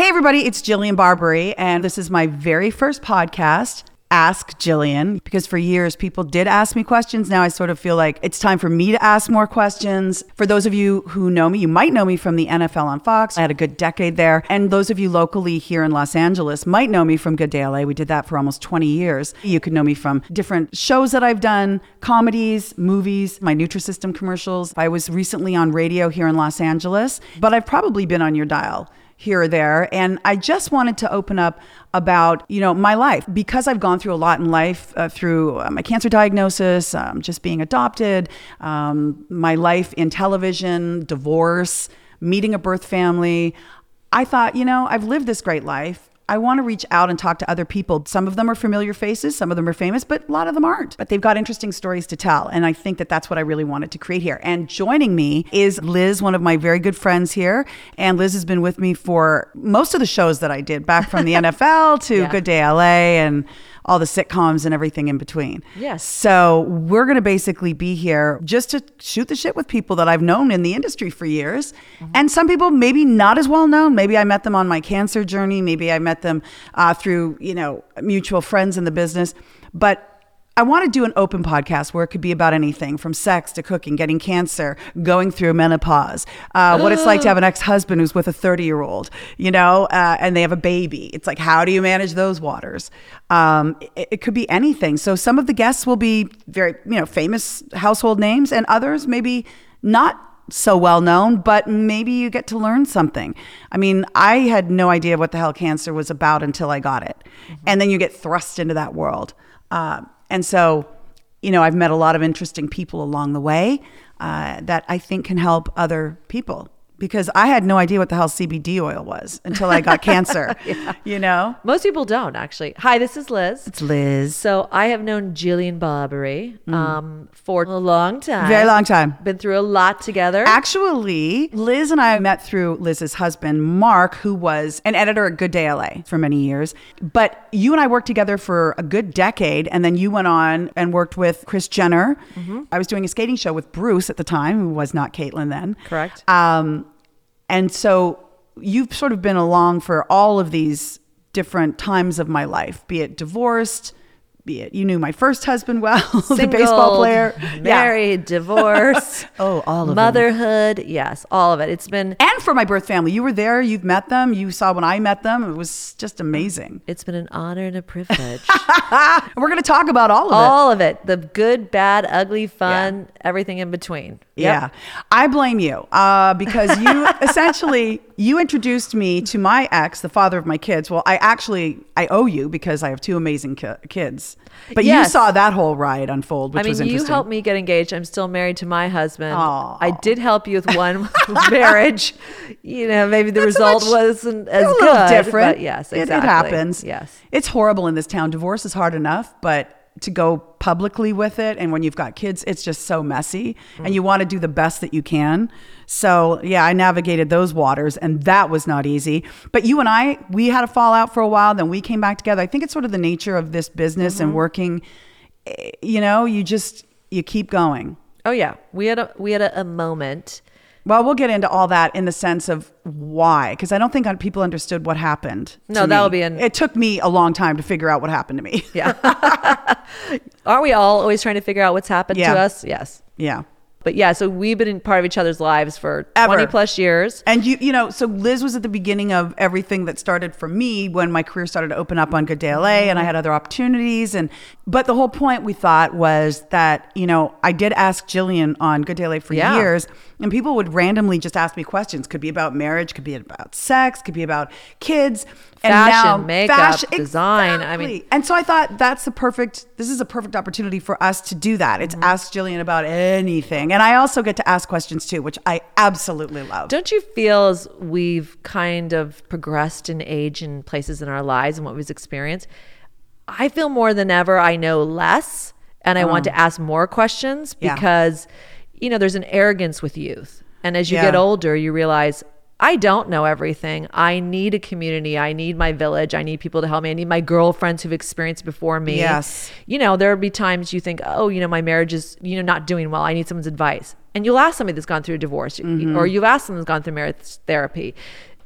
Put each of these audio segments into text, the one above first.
Hey, everybody, it's Jillian Barberie, and this is my very first podcast. Ask Jillian because for years people did ask me questions. Now I sort of feel like it's time for me to ask more questions. For those of you who know me, you might know me from the NFL on Fox. I had a good decade there. And those of you locally here in Los Angeles might know me from Good Day LA. We did that for almost 20 years. You could know me from different shows that I've done, comedies, movies, my Nutrisystem commercials. I was recently on radio here in Los Angeles, but I've probably been on your dial here or there. And I just wanted to open up about, you know, my life because I've gone through a lot in life uh, through uh, my cancer diagnosis, um, just being adopted, um, my life in television, divorce, meeting a birth family. I thought, you know, I've lived this great life. I want to reach out and talk to other people. Some of them are familiar faces, some of them are famous, but a lot of them aren't. But they've got interesting stories to tell. And I think that that's what I really wanted to create here. And joining me is Liz, one of my very good friends here. And Liz has been with me for most of the shows that I did, back from the NFL to Yeah. Good Day LA and all the sitcoms and everything in between. Yes. So we're going to basically be here just to shoot the shit with people that I've known in the industry for years. And some people maybe not as well known. Maybe I met them on my cancer journey. Maybe I met them uh, through, you know, mutual friends in the business. But I want to do an open podcast where it could be about anything from sex to cooking, getting cancer, going through menopause, uh, what it's like to have an ex husband who's with a 30 year old, you know, uh, and they have a baby. It's like, how do you manage those waters? Um, it, it could be anything. So some of the guests will be very, you know, famous household names, and others maybe not so well known, but maybe you get to learn something. I mean, I had no idea what the hell cancer was about until I got it. And then you get thrust into that world. Uh, and so, you know, I've met a lot of interesting people along the way uh, that I think can help other people because I had no idea what the hell CBD oil was until I got cancer, you know? Most people don't actually. Hi, this is Liz. It's Liz. So I have known Jillian Barberie um, for a long time. Mm. Very long time. Been through a lot together. Actually, Liz and I met through Liz's husband, Mark, who was an editor at Good Day LA for many years. But you and I worked together for a good decade, and then you went on and worked with Kris Jenner. I was doing a skating show with Bruce at the time, who was not Caitlyn then. Correct. Um, and so you've sort of been along for all of these different times of my life, be it divorced, be it you knew my first husband well, the baseball Single, player, Yeah. married, divorce. Oh, all of them. motherhood. Yes, all of it. It's been and for my birth family. You were there, you've met them, you saw when I met them. It was just amazing. it's been an honor and a privilege. And we're going to talk about all of it. all of it. The good, bad, ugly, fun, everything in between. Yep. Yeah, I blame you uh, because you essentially you introduced me to my ex, the father of my kids. Well, I actually I owe you because I have two amazing ki- kids. But you saw that whole ride unfold, which I mean, was you helped me get engaged. I'm still married to my husband. Aw. I did help you with one marriage. You know, maybe the a result much- wasn't as a little good. different. But yes, It- It, happens. Yes. it's horrible in this town. Divorce is hard enough, but to go publicly with it, and when you've got kids, it's just so messy, Mm. and you want to do the best that you can. So yeah, I navigated those waters, and that was not easy. But you and I, we had a fallout for a while, then we came back together. I think it's sort of the nature of this business Mm-hmm. and working. eh, You know, you just you keep going. Oh yeah, we had a we had a, a moment. Well, we'll get into all that in the sense of why, because I don't think people understood what happened. No, to that me. will be an- It took me a long time to figure out what happened to me. Yeah. Aren't we all always trying to figure out what's happened Yeah. to us? Yes. yeah. But yeah, so we've been part of each other's lives for Ever. 20 plus years. And you, you know, so Liz was at the beginning of everything that started for me when my career started to open up on Good Day LA, and I mm-hmm. had other opportunities. And but the whole point we thought was that you know I did ask Jillian on Good Day LA for Yeah. years, and people would randomly just ask me questions. Could be about marriage, could be about sex, could be about kids, and Fashion, now makeup, design, I mean- and so I thought that's the perfect. This is a perfect opportunity for us to do that. Mm-hmm. It's ask Jillian about anything, and I also get to ask questions too, which I absolutely love. Don't you feel as we've kind of progressed in age and places in our lives and what we've experienced? I feel more than ever I know less and I want to ask more questions Oh. Yeah. because, you know, there's an arrogance with youth. And as you Yeah. get older, you realize I don't know everything. I need a community. I need my village. I need people to help me. I need my girlfriends who've experienced before me. Yes. You know, there'll be times you think, oh, you know, my marriage is, you know, not doing well. I need someone's advice. And you'll ask somebody that's gone through a divorce Mm-hmm. or you've asked someone that's gone through marriage therapy.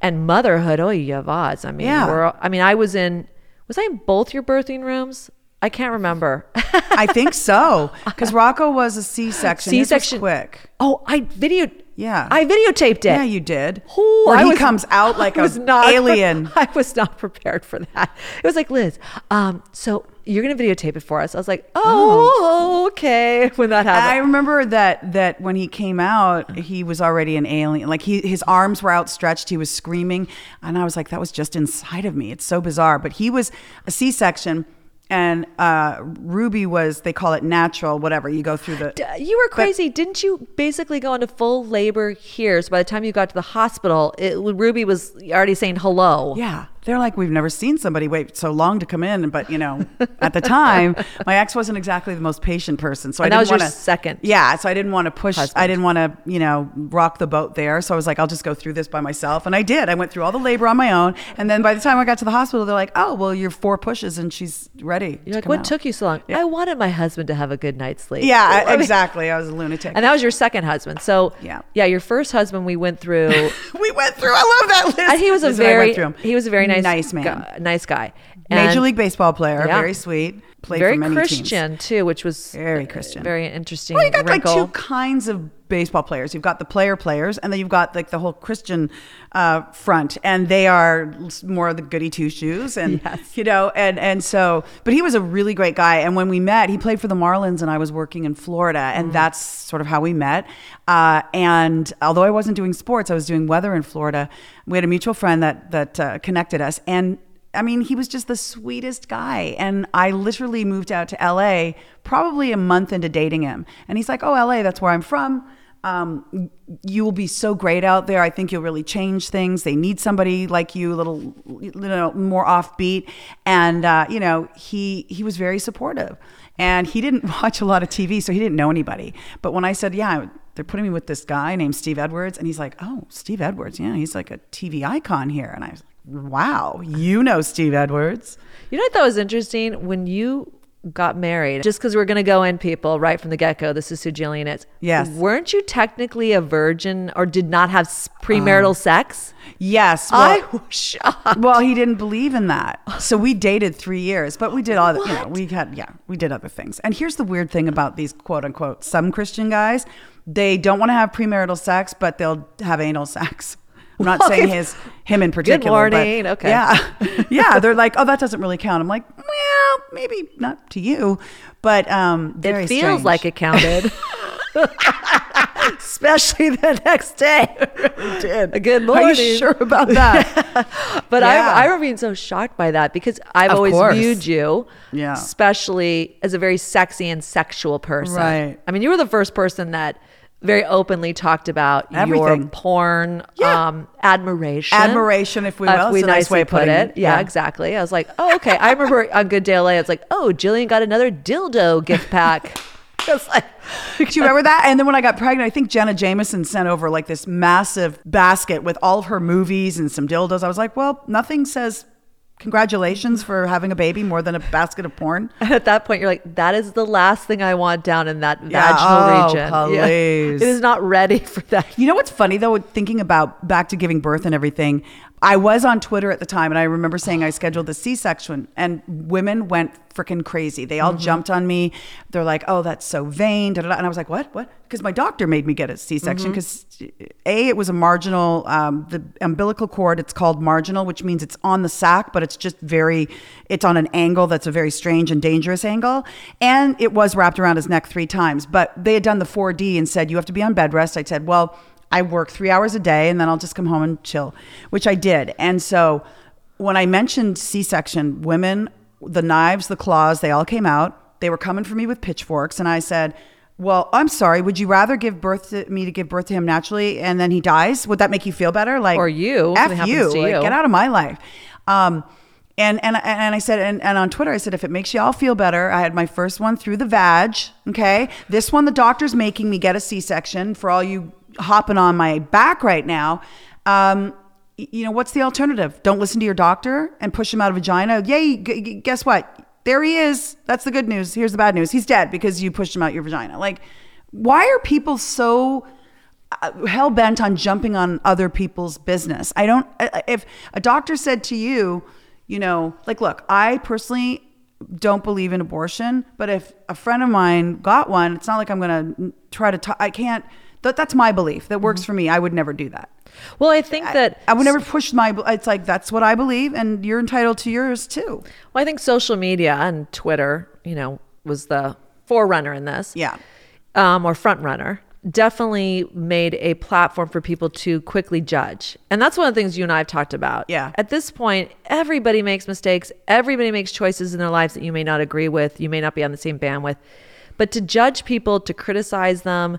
and motherhood. Oh, yeah, Vaz. I mean, Yeah. we're, I mean, I was in, was I in both your birthing rooms? I can't remember. I think so because Rocco was a C-section. C-section. quick. oh, I videoed. Yeah. I videotaped it. Yeah, you did. Oh, Where I he was- comes out like I was a not alien. I was not prepared for that. It was like Liz. Um, so you're gonna videotape it for us. I was like, oh, okay. When that happened, I remember that that when he came out, he was already an alien. Like he, his arms were outstretched. He was screaming, and I was like, "That was just inside of me." It's so bizarre. But he was a C-section, and uh, Ruby was. They call it natural. Whatever you go through the. D- you were crazy. Didn't you basically go into full labor here? So by the time you got to the hospital, it, Ruby was already saying hello. Yeah, they're like, we've never seen somebody wait so long to come in. But you know, at the time, my ex wasn't exactly the most patient person, so And I that didn't was your want to. second Yeah, so I didn't want to push. I didn't want to, you know, rock the boat there. So I was like, I'll just go through this by myself, and I did. I went through all the labor on my own, and then by the time I got to the hospital, they're like, oh, well, you're four pushes, and she's ready. You're like, what out." took you so long? I wanted my husband to have a good night's sleep. Yeah, I mean- exactly. I was a lunatic. And that was your second husband. So Yeah. yeah, your first husband we went through. we went through. I love that list. and he was a Liz and I went very he was a very nice nice man. guy, nice guy. Major league baseball player, Yeah. very sweet. Played very for many teams. Christian too, which was Very uh, Christian. very interesting. Well, you got wrinkle. like two kinds of baseball players. You've got the player players, and then you've got like the whole Christian uh, front, and they are more of the goody two shoes, and Yes. you know, and and so. But he was a really great guy, and when we met, he played for the Marlins, and I was working in Florida, and that's sort of how we met. Uh, and although I wasn't doing sports, I was doing weather in Florida. We had a mutual friend that that uh, connected us, and I mean, he was just the sweetest guy. And I literally moved out to LA probably a month into dating him. And he's like, Oh, LA, that's where I'm from. Um, you will be so great out there. I think you'll really change things. They need somebody like you, a little, you know, more offbeat. And, uh, you know, he, he was very supportive. And he didn't watch a lot of TV, so he didn't know anybody. But when I said, Yeah, they're putting me with this guy named Steve Edwards, and he's like, Oh, Steve Edwards. Yeah, he's like a TV icon here. And I was like, Wow, you know Steve Edwards. You know what was interesting when you got married? Just because we're going to go in, people, right from the get go. This is who Jillian is. Yes. Weren't you technically a virgin or did not have premarital um, sex? Yes. I was shocked. well, he didn't believe in that. So we dated three years, but we did all, you know, we had, yeah, we did other things. And here's the weird thing about these quote unquote some Christian guys they don't want to have premarital sex, but they'll have anal sex. I'm not saying his him in particular. but morning. Okay. Yeah, yeah. They're like, oh, that doesn't really count. I'm like, well, maybe not to you, but um, it feels strange. like it counted. Especially the next day. did. Good morning. Are you sure about that? But Yeah. I, I remember being so shocked by that because I've Of always course. viewed you, Yeah. especially as a very sexy and sexual person. Right. I mean, you were the first person that very openly talked about your porn Yeah. um, admiration. Admiration, if we Uh, will. we a nice way of put putting it. it. Yeah, Yeah. exactly. I was like, oh, okay. I remember on Good Day LA, it's like, oh, Jillian got another dildo gift pack. I was like, Do you remember that? And then when I got pregnant, I think Jenna Jameson sent over like this massive basket with all of her movies and some dildos. I was like, well, nothing says congratulations for having a baby more than a basket of porn. At that point, you're like, that is the last thing I want down in that Yeah. vaginal Oh, region. Yeah. It is not ready for that. You know what's funny though, thinking about back to giving birth and everything? I was on Twitter at the time and I remember saying I scheduled the C section and women went freaking crazy. They all jumped on me. They're like, oh, that's so vain. Da, da, da. And I was like, what? What? Because my doctor made me get a C section because A, it was a marginal, um, the umbilical cord, it's called marginal, which means it's on the sac, but it's just very, it's on an angle that's a very strange and dangerous angle. And it was wrapped around his neck three times. But they had done the 4D and said, you have to be on bed rest. I said, well, I work three hours a day and then I'll just come home and chill, which I did. And so when I mentioned C section, women, the knives, the claws, they all came out. They were coming for me with pitchforks. And I said, well, I'm sorry. Would you rather give birth to me to give birth to him naturally and then he dies? Would that make you feel better? Like, Or you, F you. happens to Like, you. get out of my life. Um, and, and, and I said, and, and on Twitter, I said, if it makes you all feel better, I had my first one through the vag. Okay. This one, the doctor's making me get a C section for all you hopping on my back right now. Um, you know, what's the alternative? Don't listen to your doctor and push him out of vagina. Yay. G- guess what? There he is. That's the good news. Here's the bad news. He's dead because you pushed him out your vagina. Like, why are people so hell bent on jumping on other people's business. I don't. If a doctor said to you, you know, like, look, I personally don't believe in abortion, but if a friend of mine got one, it's not like I'm going to try to. I can't. That, that's my belief. That works for me. I would never do that. Well, I think that I would never push my. It's like that's what I believe, and you're entitled to yours too. Well, I think social media and Twitter, you know, was the forerunner in this. Yeah. Um, or front runner definitely made a platform for people to quickly judge. And that's one of the things you and I have talked about. Yeah. At this point, everybody makes mistakes. Everybody makes choices in their lives that you may not agree with. You may not be on the same bandwidth. But to judge people, to criticize them,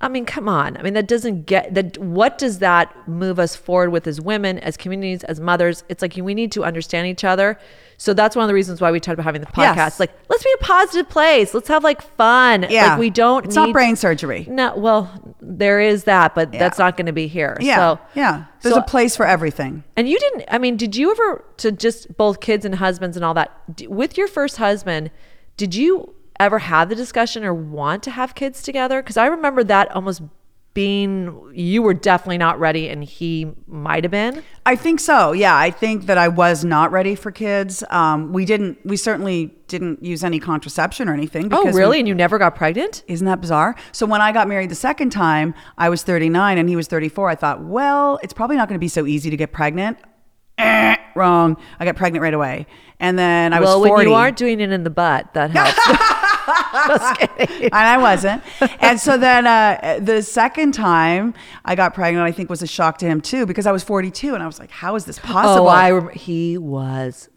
I mean, come on. I mean, that doesn't get that. What does that move us forward with as women, as communities, as mothers? It's like we need to understand each other. So that's one of the reasons why we talked about having the podcast. Yes. Like, let's be a positive place. Let's have like fun. Yeah. Like we don't. It's need, not brain surgery. No. Well, there is that, but that's not going to be here. Yeah. So yeah. There's so- a place for everything. and you didn't. I mean, did you ever to just both kids and husbands and all that with your first husband? Did you ever had the discussion or want to have kids together? Because I remember that almost being you were definitely not ready, and he might have been. I think so. Yeah, I think that I was not ready for kids. Um, we didn't. We certainly didn't use any contraception or anything. Oh, because we- really? and you never got pregnant? Isn't that bizarre? So when I got married the second time, I was 39 and he was 34. I thought, well, it's probably not going to be so easy to get pregnant. Eh, wrong. I got pregnant right away. And then I well, was 40. when you aren't doing it in the butt, that helps. Just kidding. and I wasn't. And so then uh, the second time I got pregnant, I think was a shock to him too, because I was 42 and I was like, how is this possible? Oh, I rem- he was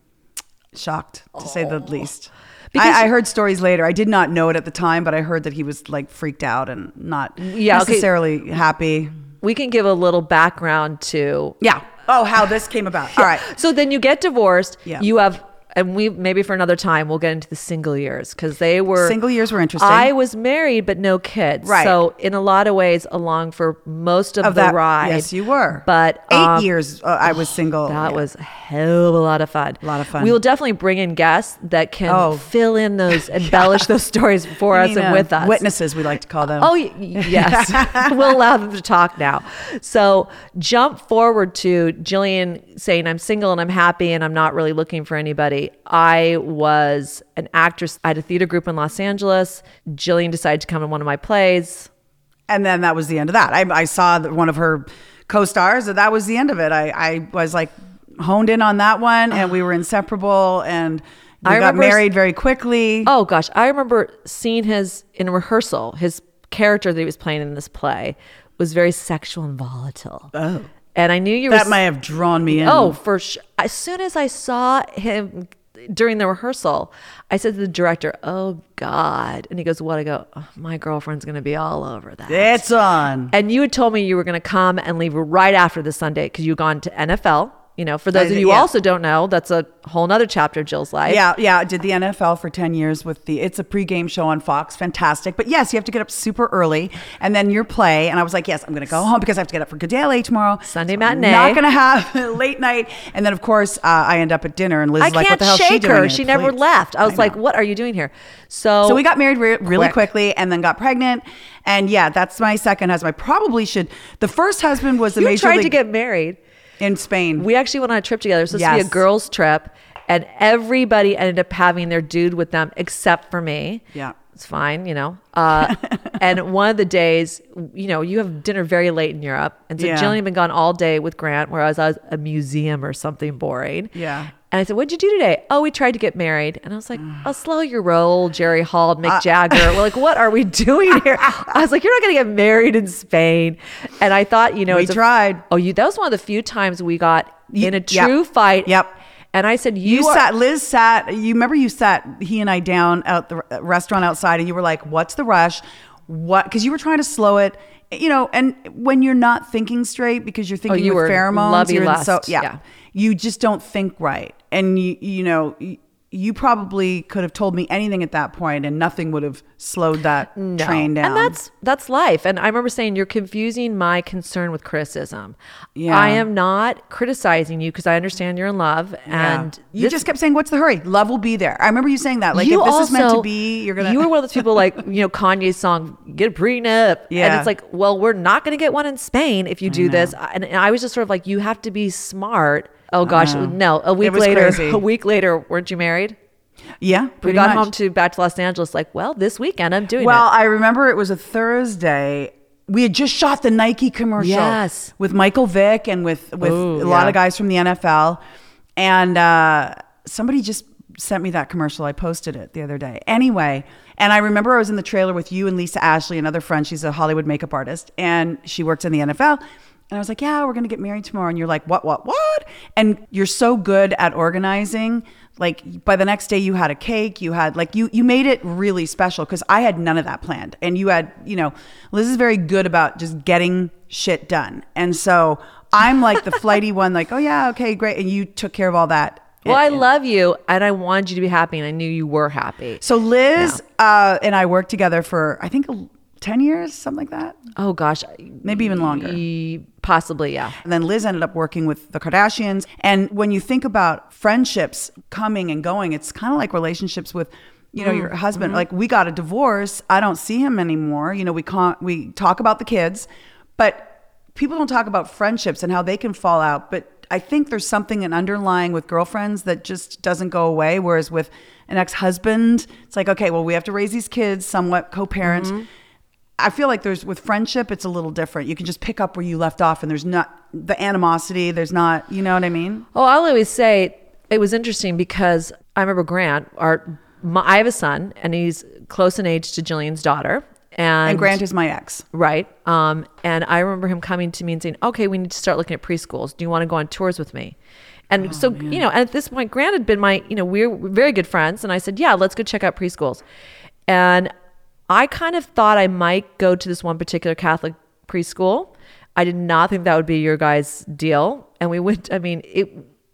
shocked to say the least. Because- I, I heard stories later. I did not know it at the time, but I heard that he was like freaked out and not Yeah, okay. necessarily happy. we can give a little background to Yeah. Oh, how this came about. All right. So then you get divorced. Yeah. You have, and we maybe for another time we'll get into the single years because they were Single years were interesting. I was married but no kids. Right. So in a lot of ways, along for most of, of the that ride. Yes, you were. But eight um, years uh, I was single. That Yeah. was a hell of a lot of fun. A lot of fun. We will definitely bring in guests that can Oh. fill in those, embellish those stories for us and uh, with us. Witnesses, we like to call them. Oh, yes. we'll allow them to talk now. So jump forward to Jillian saying, I'm single and I'm happy and I'm not really looking for anybody. I was an actress. I had a theater group in Los Angeles. Jillian decided to come in one of my plays. and then that was the end of that. I, I saw one of her co-stars, and that was the end of it. I, I was like honed in on that one, and we were inseparable, and we I got married very quickly. Oh gosh, I remember seeing his in rehearsal. His character that he was playing in this play was very sexual and volatile. Oh. And I knew you were that may have drawn me in. Oh, for sure. As soon as I saw him during the rehearsal, I said to the director, "Oh God!" And he goes, "What?" I go, oh, "My girlfriend's going to be all over that." it's on. and you had told me you were going to come and leave right after the Sunday because you'd gone to NFL. You know, for those of you yeah. also don't know, that's a whole nother chapter of Jill's life. Yeah, yeah. I did the NFL for 10 years with the, it's a pregame show on Fox. Fantastic. But yes, you have to get up super early and then your play. And I was like, yes, I'm going to go home because I have to get up for Good Day LA tomorrow. Sunday I'm matinee. not going to have late night. And then, of course, uh, I end up at dinner and Liz is like, what the hell is she shake doing her. She never Please. left. I was I like, "What are you doing here?" So, So we got married re- really Quick. quickly and then got pregnant. And yeah, that's my second husband. I probably should. The first husband was the You major tried to get married. In Spain. We actually went on a trip together. So this was Yes. a girls' trip, and everybody ended up having their dude with them except for me. Yeah. It's fine, you know. Uh, and one of the days, you know, you have dinner very late in Europe. And so Yeah. Jillian had been gone all day with Grant, whereas I was at a museum or something boring. Yeah. And I said, What'd you do today? Oh, we tried to get married. And I was like, Oh, slow your roll, Jerry Hall, Mick Uh, Jagger. We're like, What are we doing here? I was like, You're not going to get married in Spain. And I thought, you know, We it's a- tried. oh, you, that was one of the few times we got in a yep. true fight. Yep. And I said, You, You are- sat, Liz sat, you remember you sat, he and I down at the restaurant outside and you were like, what's the rush? What? Because you were trying to slow it, you know, and when you're not thinking straight because you're thinking Oh, you with pheromones, you're in lust, so, yeah, yeah. You just don't think right. And you, you know, you- probably could have told me anything at that point and nothing would have slowed that No. train down. And that's that's life. And I remember saying you're confusing my concern with criticism. Yeah. I am not criticizing you because I understand you're in love Yeah. and you this- just kept saying, "What's the hurry? Love will be there." I remember you saying that. Like, if this also, is meant to be, you're gonna. You were one of those people like you know Kanye's song "Get a Prenup," Yeah. and it's like, well, we're not going to get one in Spain if you do this. And, and I was just sort of like, you have to be smart. Oh gosh, no! A week later, crazy. a week later, weren't you married? yeah, We got much. home to back to Los Angeles. Like, well, this weekend I'm doing Well, it. I remember it was a Thursday. We had just shot the Nike commercial. Yes. With Michael Vick and with with Ooh, a lot yeah. of guys from the NFL, and uh, somebody just sent me that commercial. I posted it the other day. Anyway, and I remember I was in the trailer with you and Lisa Ashley, another friend. She's a Hollywood makeup artist, and she worked in the NFL. And I was like, "Yeah, we're gonna get married tomorrow." And you're like, "What? What? What?" And you're so good at organizing. Like by the next day, you had a cake. You had like you you made it really special because I had none of that planned, and you had you know Liz is very good about just getting shit done, and so I'm like the flighty one, like, "Oh yeah, okay, great," and you took care of all that. well, I love you, and I wanted you to be happy, and I knew you were happy. So Liz uh, and I worked together for I think ten years, something like that, Oh gosh, maybe even longer. possibly, yeah. And then Liz ended up working with the Kardashians. And when you think about friendships coming and going, it's kind of like relationships with, you know, your mm-hmm. husband. Mm-hmm. Like we got a divorce. I don't see him anymore. You know, we can't, we talk about the kids, but people don't talk about friendships and how they can fall out. But I think there's something an underlying with girlfriends that just doesn't go away. Whereas with an ex-husband, it's like, okay, well, we have to raise these kids somewhat co-parent. Mm-hmm. I feel like there's with friendship, it's a little different. You can just pick up where you left off, and there's not the animosity. There's not, you know what I mean? Oh, I'll always say it was interesting because I remember Grant. Our, my, I have a son, and he's close in age to Jillian's daughter. And, And Grant is my ex. right? Um, and I remember him coming to me and saying, "Okay, we need to start looking at preschools. Do you want to go on tours with me?" And Oh, so, you know, at this point, Grant had been my, you know, we're very good friends, and I said, "Yeah, let's go check out preschools." And I kind of thought I might go to this one particular Catholic preschool. I did not think that would be your guys' deal, and we went. I mean, it.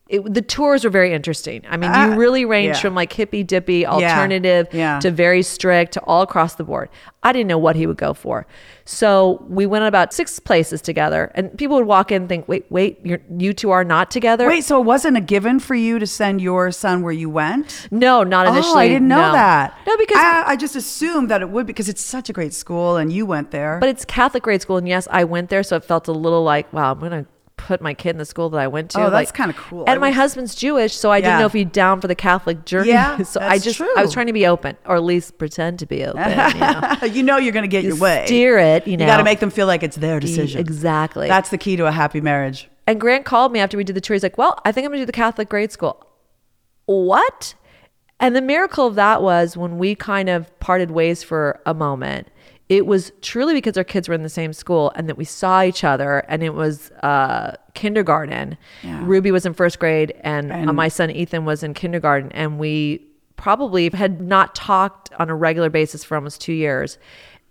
It, the tours were very interesting. I mean, Ah, you really range yeah. from like hippy dippy alternative yeah. to very strict to all across the board. I didn't know what he would go for. So we went about six places together and people would walk in and think, wait, wait, you're, you two are not together. Wait, so it wasn't a given for you to send your son where you went? No, not initially. oh, I didn't know no. that. No, because, I, I just assumed that it would because it's such a great school and you went there. but it's Catholic grade school. And yes, I went there. So it felt a little like, wow, I'm going to put my kid in the school that I went to. Oh, that's Like- kinda cool. I And my husband's Jewish. So I Yeah. didn't know if he'd down for the Catholic journey. Yeah, so I that's just, true. I was trying to be open or at least pretend to be open. You know? you know you're going to get your way. Steer it, you know. got to make them feel like it's their decision. Exactly. That's the key to a happy marriage. And Grant called me after we did the tour. He's like, Well, I think I'm going to do the Catholic grade school. What? And the miracle of that was when we kind of parted ways for a moment, it was truly because our kids were in the same school and that we saw each other. And it was uh, kindergarten. Yeah. Ruby was in first grade, and, uh, And- my son Ethan was in kindergarten. And we probably had not talked on a regular basis for almost two years.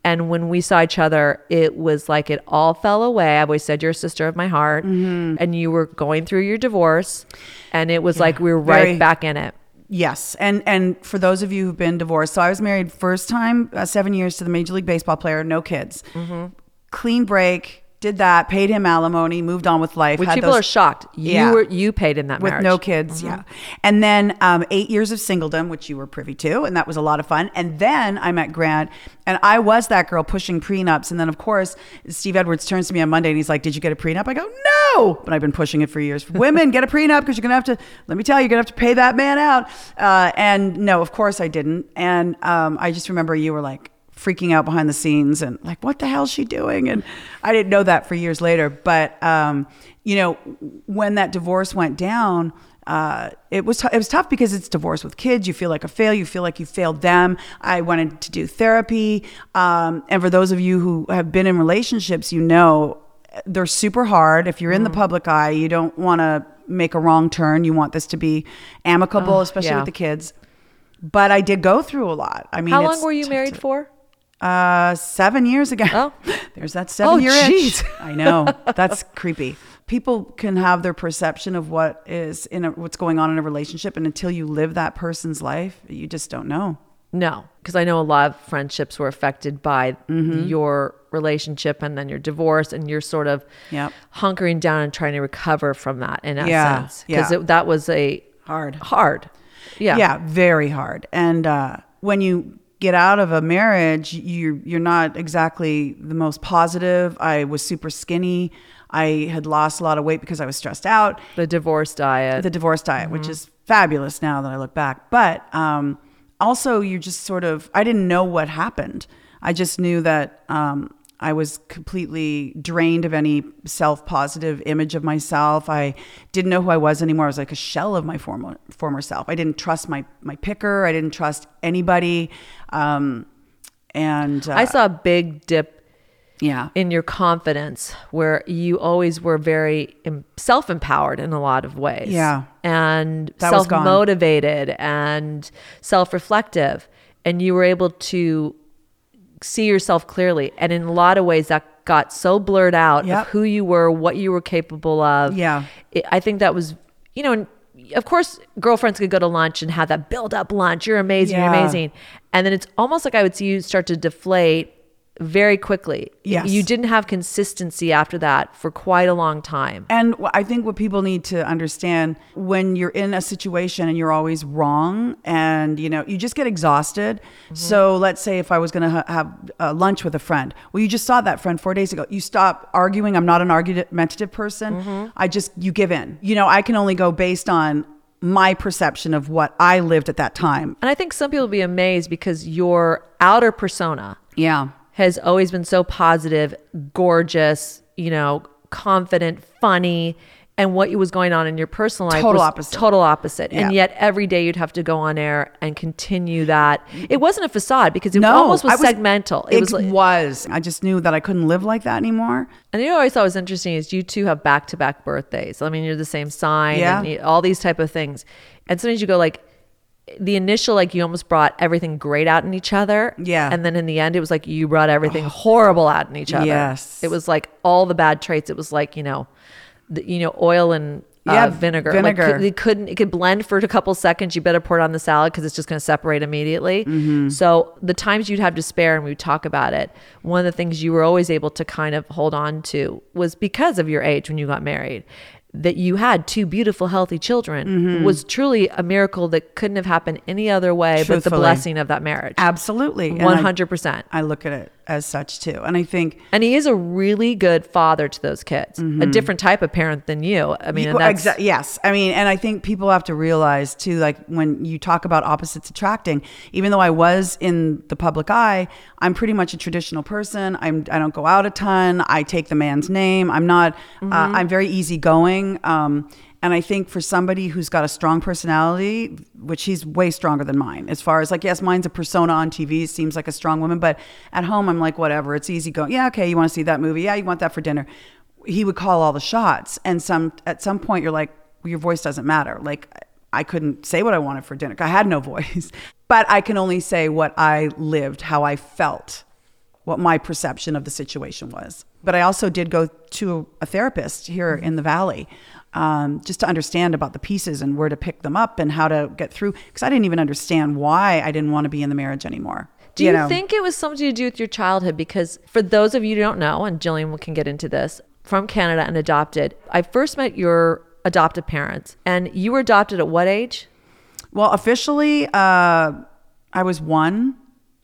And when we saw each other, it was like it all fell away. I've always said you're a sister of my heart, Mm-hmm. and you were going through your divorce, and it was like we were right Very- back in it. Yes, and and for those of you who've been divorced, so I was married first time uh, seven years to the major league baseball player, no kids, Mm-hmm. clean break, did that, paid him alimony, moved on with life. Which people those- are shocked. You Yeah. were you paid in that with marriage. no kids, yeah. And then um, eight years of singledom, which you were privy to, and that was a lot of fun. And then I met Grant, and I was that girl pushing prenups. And then of course Steve Edwards turns to me on Monday and he's like, "Did you get a prenup?" I go, "No," but I've been pushing it for years. Women get a prenup because you're gonna have to. Let me tell you, you're gonna have to pay that man out. Uh, and no, of course I didn't. And um, I just remember you were like freaking out behind the scenes and like what the hell is she doing and i didn't know that for years later but um, you know when that divorce went down uh, it was t- it was tough because it's divorce with kids. You feel like a fail. You feel like you failed them. I wanted to do therapy, um, and for those of you who have been in relationships, you know they're super hard. If you're in the public eye, you don't want to make a wrong turn. You want this to be amicable, Oh, especially yeah. with the kids. But I did go through a lot. I mean, How long were you married to- for? Uh, seven years ago. Oh. there's that seven Oh, year jeez. itch. I know that's creepy. people can have their perception of what is in a, what's going on in a relationship, and until you live that person's life, you just don't know. No, because I know a lot of friendships were affected by Mm-hmm. your relationship and then your divorce, and you're sort of Yep. hunkering down and trying to recover from that in Yeah, essence. Because yeah. that was a Hard. hard. Yeah. yeah very hard and uh, when you get out of a marriage you're you're not exactly the most positive. I was super skinny. I had lost a lot of weight because i was stressed out. The divorce diet. the divorce diet which is fabulous now that i look back. But um, also you just sort of i didn't know what happened. I just knew that um, I was completely drained of any self positive image of myself. I didn't know who I was anymore. I was like a shell of my former former self. I didn't trust my my picker. I didn't trust anybody. Um, and uh, I saw a big dip yeah, in your confidence where you always were very self empowered in a lot of ways. Yeah. And self motivated and self reflective. And you were able to see yourself clearly. And in a lot of ways, that got so blurred out Yep. of who you were, what you were capable of. Yeah. It, I think that was, you know, and of course, girlfriends could go to lunch and have that build up lunch. You're amazing. You're amazing. And then it's almost like I would see you start to deflate very quickly. Yes. You didn't have consistency after that for quite a long time. And I think what people need to understand when you're in a situation and you're always wrong and you know you just get exhausted. So let's say if I was going to ha- have uh, lunch with a friend, well you just saw that friend 4 days ago. You stop arguing. I'm not an argumentative person. I just you give in. You know, I can only go based on my perception of what I lived at that time. And I think some people will be amazed because your outer persona Yeah. Has always been so positive, gorgeous, you know, confident, funny. And what was going on in your personal life Total was opposite. total opposite. And yet every day you'd have to go on air and continue that. It wasn't a facade because it No, almost was, was- segmental. It, was like, was. I just knew that I couldn't live like that anymore. And you know what I always thought was interesting is you two have back to back birthdays. I mean, you're the same sign Yeah. and all these type of things. And sometimes you go like the initial like you almost brought everything great out in each other. Yeah. And then in the end it was like you brought everything horrible out in each other. Yes. It was like all the bad traits. It was like, you know, the, you know, oil and uh, Yeah, vinegar. vinegar. Like, it couldn't. It could blend for a couple seconds. You better pour it on the salad because it's just going to separate immediately. Mm-hmm. So the times you'd have despair and we would talk about it. One of the things you were always able to kind of hold on to was because of your age when you got married. That you had two beautiful, healthy children Mm-hmm. was truly a miracle that couldn't have happened any other way but the blessing of that marriage. Absolutely. One hundred percent. I look at it as such too. And I think And he is a really good father to those kids. A different type of parent than you. I mean, Well, exa- yes. I mean, and I think people have to realize too, like when you talk about opposites attracting, even though I was in the public eye, I'm pretty much a traditional person. I'm, I don't go out a ton. I take the man's name. I'm not, uh, I'm very easygoing. Um, and I think for somebody who's got a strong personality, which he's way stronger than mine, as far as like, yes, mine's a persona on TV, seems like a strong woman, but at home, I'm like, whatever, it's easy going. Yeah, okay, you want to see that movie? Yeah, you want that for dinner? He would call all the shots. And some at some point, you're like, your voice doesn't matter. Like, I couldn't say what I wanted for dinner. I had no voice, but I can only say what I lived, how I felt what my perception of the situation was. But I also did go to a therapist here in the valley um, just to understand about the pieces and where to pick them up and how to get through. Because I didn't even understand why I didn't want to be in the marriage anymore. Do you, know? think it was something to do with your childhood? Because for those of you who don't know, and Jillian can get into this, from Canada and adopted, I first met your adoptive parents, and you were adopted at what age? Well, officially, uh, I was one.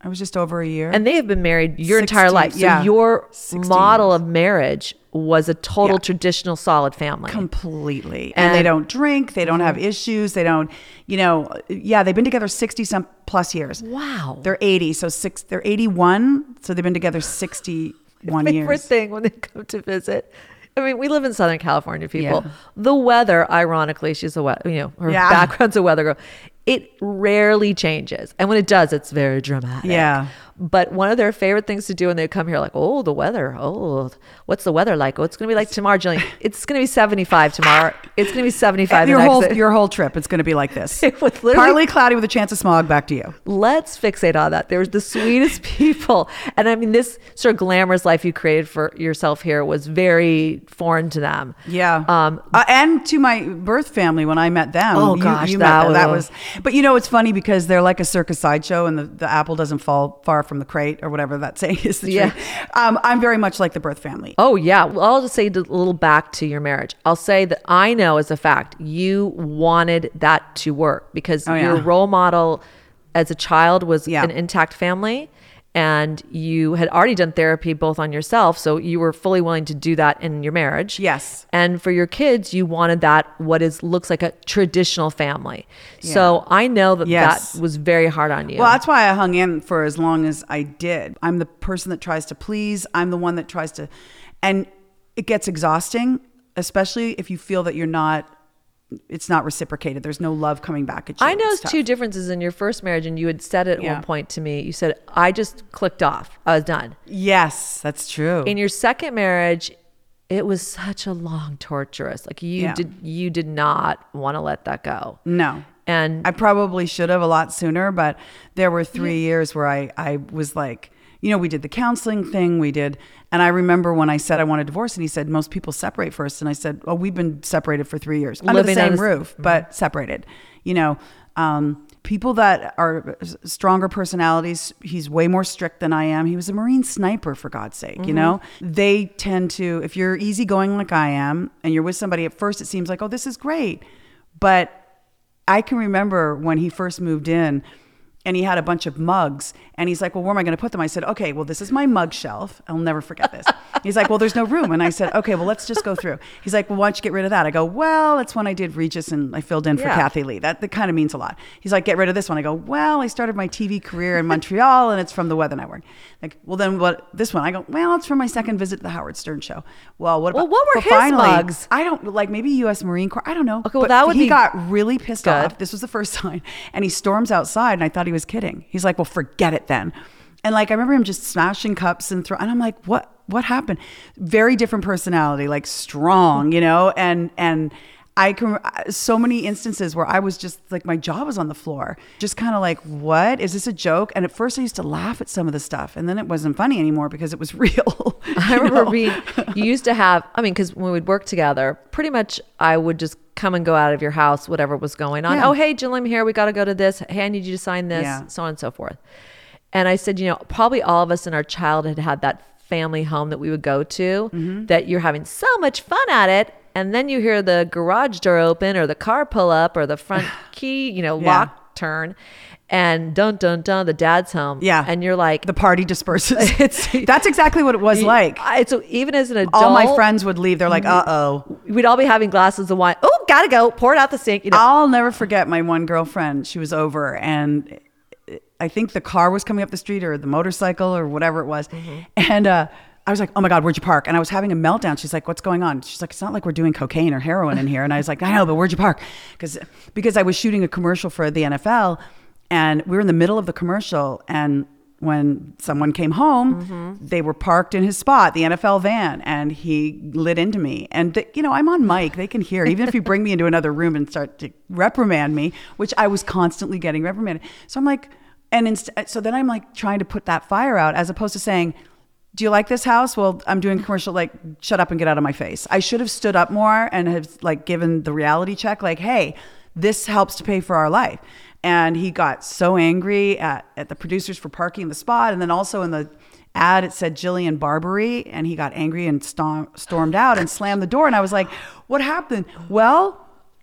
I was just over a year. And they have been married your 60, entire life. So yeah. your 60 model years. of marriage was a total Yeah. traditional solid family. completely and, they And- Mm-hmm. don't drink they don't have issues they don't you know yeah they've been together 60 some plus years wow. they're 80 so six they're 81 so they've been together 61 favorite years thing when they come to visit. I mean, we live in Southern California, people. Yeah. The weather, ironically, she's a weather, you know, her Yeah. background's a weather girl. It rarely changes. And when it does, it's very dramatic. Yeah. But one of their favorite things to do when they come here, like, oh, the weather. Oh, what's the weather like? Oh, it's going to be like tomorrow, Jillian. It's going to be 75 tomorrow. It's going to be 75 the your whole day. your whole trip, it's going to be like this. It was literally- Partly cloudy with a chance of smog. Back to you. Let's fixate on that. They're the sweetest people. And I mean, this sort of glamorous life you created for yourself here was very foreign to them. Yeah. Um, uh, and to my birth family when I met them. Oh, you, gosh, you that met them. that was- was. But you know, it's funny because they're like a circus sideshow, and the, the apple doesn't fall far from the crate, or whatever that saying is. The Yeah. Um, I'm very much like the birth family. Oh yeah. Well, I'll just say a little back to your marriage. I'll say that I know as a fact you wanted that to work because Oh, your role model as a child was Yeah. an intact family and you had already done therapy both on yourself so you were fully willing to do that in your marriage Yes. and for your kids you wanted that what is looks like a traditional family so i know that Yes. that was very hard on you Well, that's why I hung in for as long as I did. I'm the person that tries to please. I'm the one that tries to, and it gets exhausting, especially if you feel that you're not. It's not reciprocated. There's no love coming back at you. I noticed two differences in your first marriage, and you had said it at Yeah. one point to me. You said, I just clicked off. I was done. Yes, that's true. In your second marriage, it was such a long, torturous. Like you Yeah. did you did not want to let that go. no. And I probably should have a lot sooner, but there were three years where I, I was like, you know, we did the counseling thing, we did, and I remember when I said I want a divorce, and he said most people separate first, and I said, well, we've been separated for three years, under Living the same roof, but separated. You know, um, people that are stronger personalities, he's way more strict than I am. He was a Marine sniper, for God's sake. You know, they tend to, if you're easygoing like I am, and you're with somebody at first, it seems like, oh, this is great, but I can remember when he first moved in and he had a bunch of mugs and he's like, Well, where am I going to put them? I said, Okay, well, this is my mug shelf. I'll never forget this. He's like, Well, there's no room. And I said, Okay, well, let's just go through. He's like, Well, why don't you get rid of that? I go, Well, it's when I did Regis and I filled in for Yeah. Kathie Lee. That, that kind of means a lot. He's like, Get rid of this one. I go, Well, I started my TV career in Montreal and it's from the Weather Network. Like, well, then what? This one? I go, Well, it's from my second visit to the Howard Stern show. Well, what Well, what were well, his finally, mugs? I don't like maybe U.S. Marine Corps. I don't know. Okay, well, But that would he be got really pissed good. off. This was the first time, and he storms outside, and I thought he was kidding. He's like, "Well, forget it then." And like I remember him just smashing cups and throw, and I'm like, "What? What happened?" Very different personality, like strong, you know, and and. I can so many instances where I was just like my jaw was on the floor, just kind of like, "What is this a joke?" And at first, I used to laugh at some of the stuff, and then it wasn't funny anymore because it was real. I remember being, you used to have, I mean, because when we'd work together, pretty much I would just come and go out of your house, whatever was going on. Yeah. Oh, hey, Jill, I'm here. We got to go to this. Hey, I need you to sign this, Yeah. so on and so forth. And I said, you know, probably all of us in our childhood had that family home that we would go to Mm-hmm. that you're having so much fun at it. And then you hear the garage door open or the car pull up or the front key, you know, Yeah. lock turn and dun dun dun, the dad's home. Yeah. And you're like, the party disperses. It's- That's exactly what it was like. I, so even as an adult, All my friends would leave. They're like, "Uh oh." we'd all be having glasses of wine. Oh, gotta go. Pour it out the sink. You know, I'll never forget my one girlfriend. She was over, and I think the car was coming up the street or the motorcycle or whatever it was, and uh, I was like, "Oh my god, where'd you park?" And I was having a meltdown. She's like, "What's going on?" She's like, "It's not like we're doing cocaine or heroin in here." And I was like, "I know, but where'd you park?" Because because I was shooting a commercial for the NFL, and we were in the middle of the commercial, and when someone came home, they were parked in his spot, the NFL van, and he lit into me. And th- you know, I'm on mic; they can hear. Even if you bring me into another room and start to reprimand me, which I was constantly getting reprimanded. So I'm like, and inst- so then I'm like trying to put that fire out, as opposed to saying. Do you like this house? Well, I'm doing commercial. Like, shut up and get out of my face. I should have stood up more and have like given the reality check. Like, hey, this helps to pay for our life. And he got so angry at, at the producers for parking the spot. And then also in the ad, it said Jillian Barberie. And he got angry and storm, stormed out and slammed the door. And I was like, what happened? Well,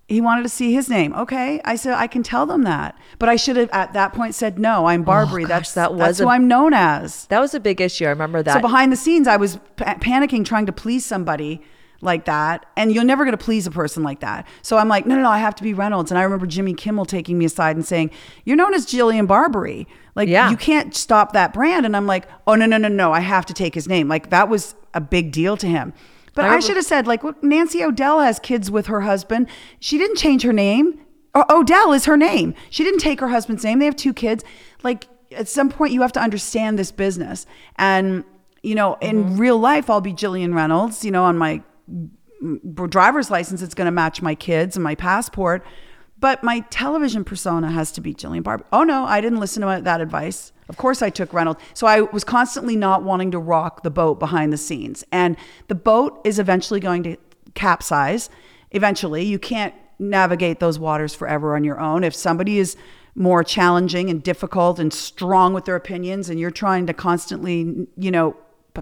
he wanted to see his name. Okay. I said, I can tell them that. But I should have at that point said, no, I'm oh, Barberie. Oh, gosh, that's, that that's was who I'm known as. that was a big issue. I remember that. So behind the scenes, I was pa- panicking, trying to please somebody like that, and you're never going to please a person like that. So I'm like, no, no, no, I have to be Reynolds. And I remember Jimmy Kimmel taking me aside and saying, "You're known as Jillian Barberie. Like, Yeah. you can't stop that brand." And I'm like, "Oh no, no, no, no, I have to take his name." Like that was a big deal to him. But I I, should have said, like, look, Nancy O'Dell has kids with her husband. She didn't change her name. O- O'Dell is her name. She didn't take her husband's name. They have two kids. Like at some point, you have to understand this business. And you know, in mm-hmm. real life, I'll be Jillian Reynolds. You know, on my mm, driver's license, it's going to match my kids and my passport. But my television persona has to be Jillian Barber. Oh no, I didn't listen to that advice. Of course, I took Reynolds. So I was constantly not wanting to rock the boat behind the scenes. And the boat is eventually going to capsize. Eventually, you can't navigate those waters forever on your own. If somebody is more challenging and difficult and strong with their opinions, and you're trying to constantly, you know,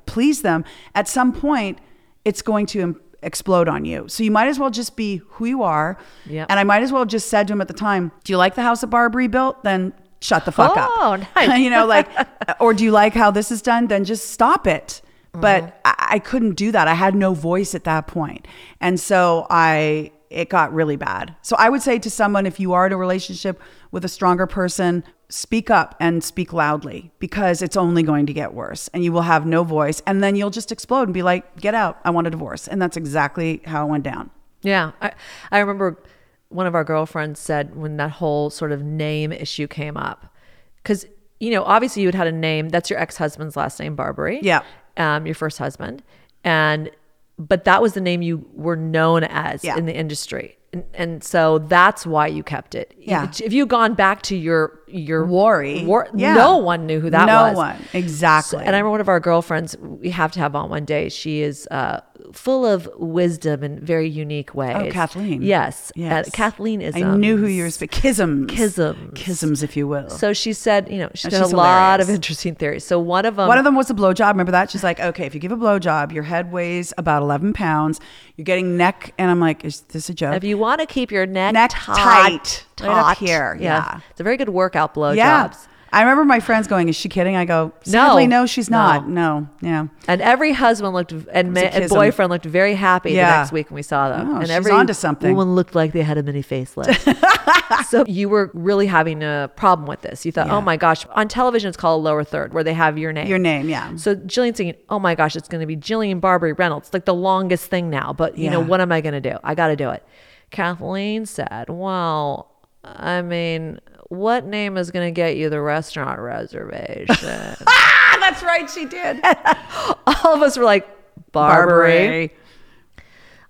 please them, at some point, it's going to explode on you. So you might as well just be who you are. Yep. And I might as well have just said to him at the time, "Do you like the house that Barberie built? Then shut the fuck up." Oh, nice. you know, like, uh, or do you like how this is done? Then just stop it. Mm-hmm. But I, I couldn't do that. I had no voice at that point, and so I it got really bad. So I would say to someone, if you are in a relationship with a stronger person, speak up and speak loudly because it's only going to get worse and you will have no voice. And then you'll just explode and be like, get out. I want a divorce. And that's exactly how it went down. Yeah. I, I remember one of our girlfriends said when that whole sort of name issue came up, because, you know, obviously you had had a name, that's your ex husband's last name, Barberie. Yeah. Um, your first husband. And, but that was the name you were known as Yeah. in the industry. And, and so that's why you kept it. Yeah. If you gone back to your your Worry. war, Yeah. no one knew who that no was. No one. Exactly. So- and I remember one of our girlfriends we have to have on one day. She is uh, full of wisdom in very unique ways. Oh, Kathleen. Yes. Yes. Uh, Kathleen is. I knew who you were speaking. Kisms. Kisms. Kisms, if you will. So she said, you know, she's And got a lot of interesting theories. So one of them, One of them was a blowjob. Remember that? She's like, okay, if you give a blowjob, your head weighs about 11 pounds. You're getting neck. And I'm like, is this a joke? if you want to keep your neck, Neck tight, tight, right up here, yeah. it's a very good workout blowjobs. yeah. I remember my friends going, is she kidding? I go, sadly, no, she's not. No. Yeah. And every husband looked and, ma- and boyfriend looked very happy Yeah. the next week when we saw them. Oh, and she's every onto something. woman looked like they had a mini facelift. so you were really having a problem with this. You thought, oh Yeah. oh my gosh, on television it's called a lower third where they have your name. Your name, yeah. So Jillian's thinking, oh my gosh, it's going to be Jillian Barberie Reynolds, like the longest thing now. But you know, what am I going to do? I got to do it. Kathleen said, well, I mean, what name is going to get you the restaurant reservation? Ah, that's right. She did. All of us were like, Barberie.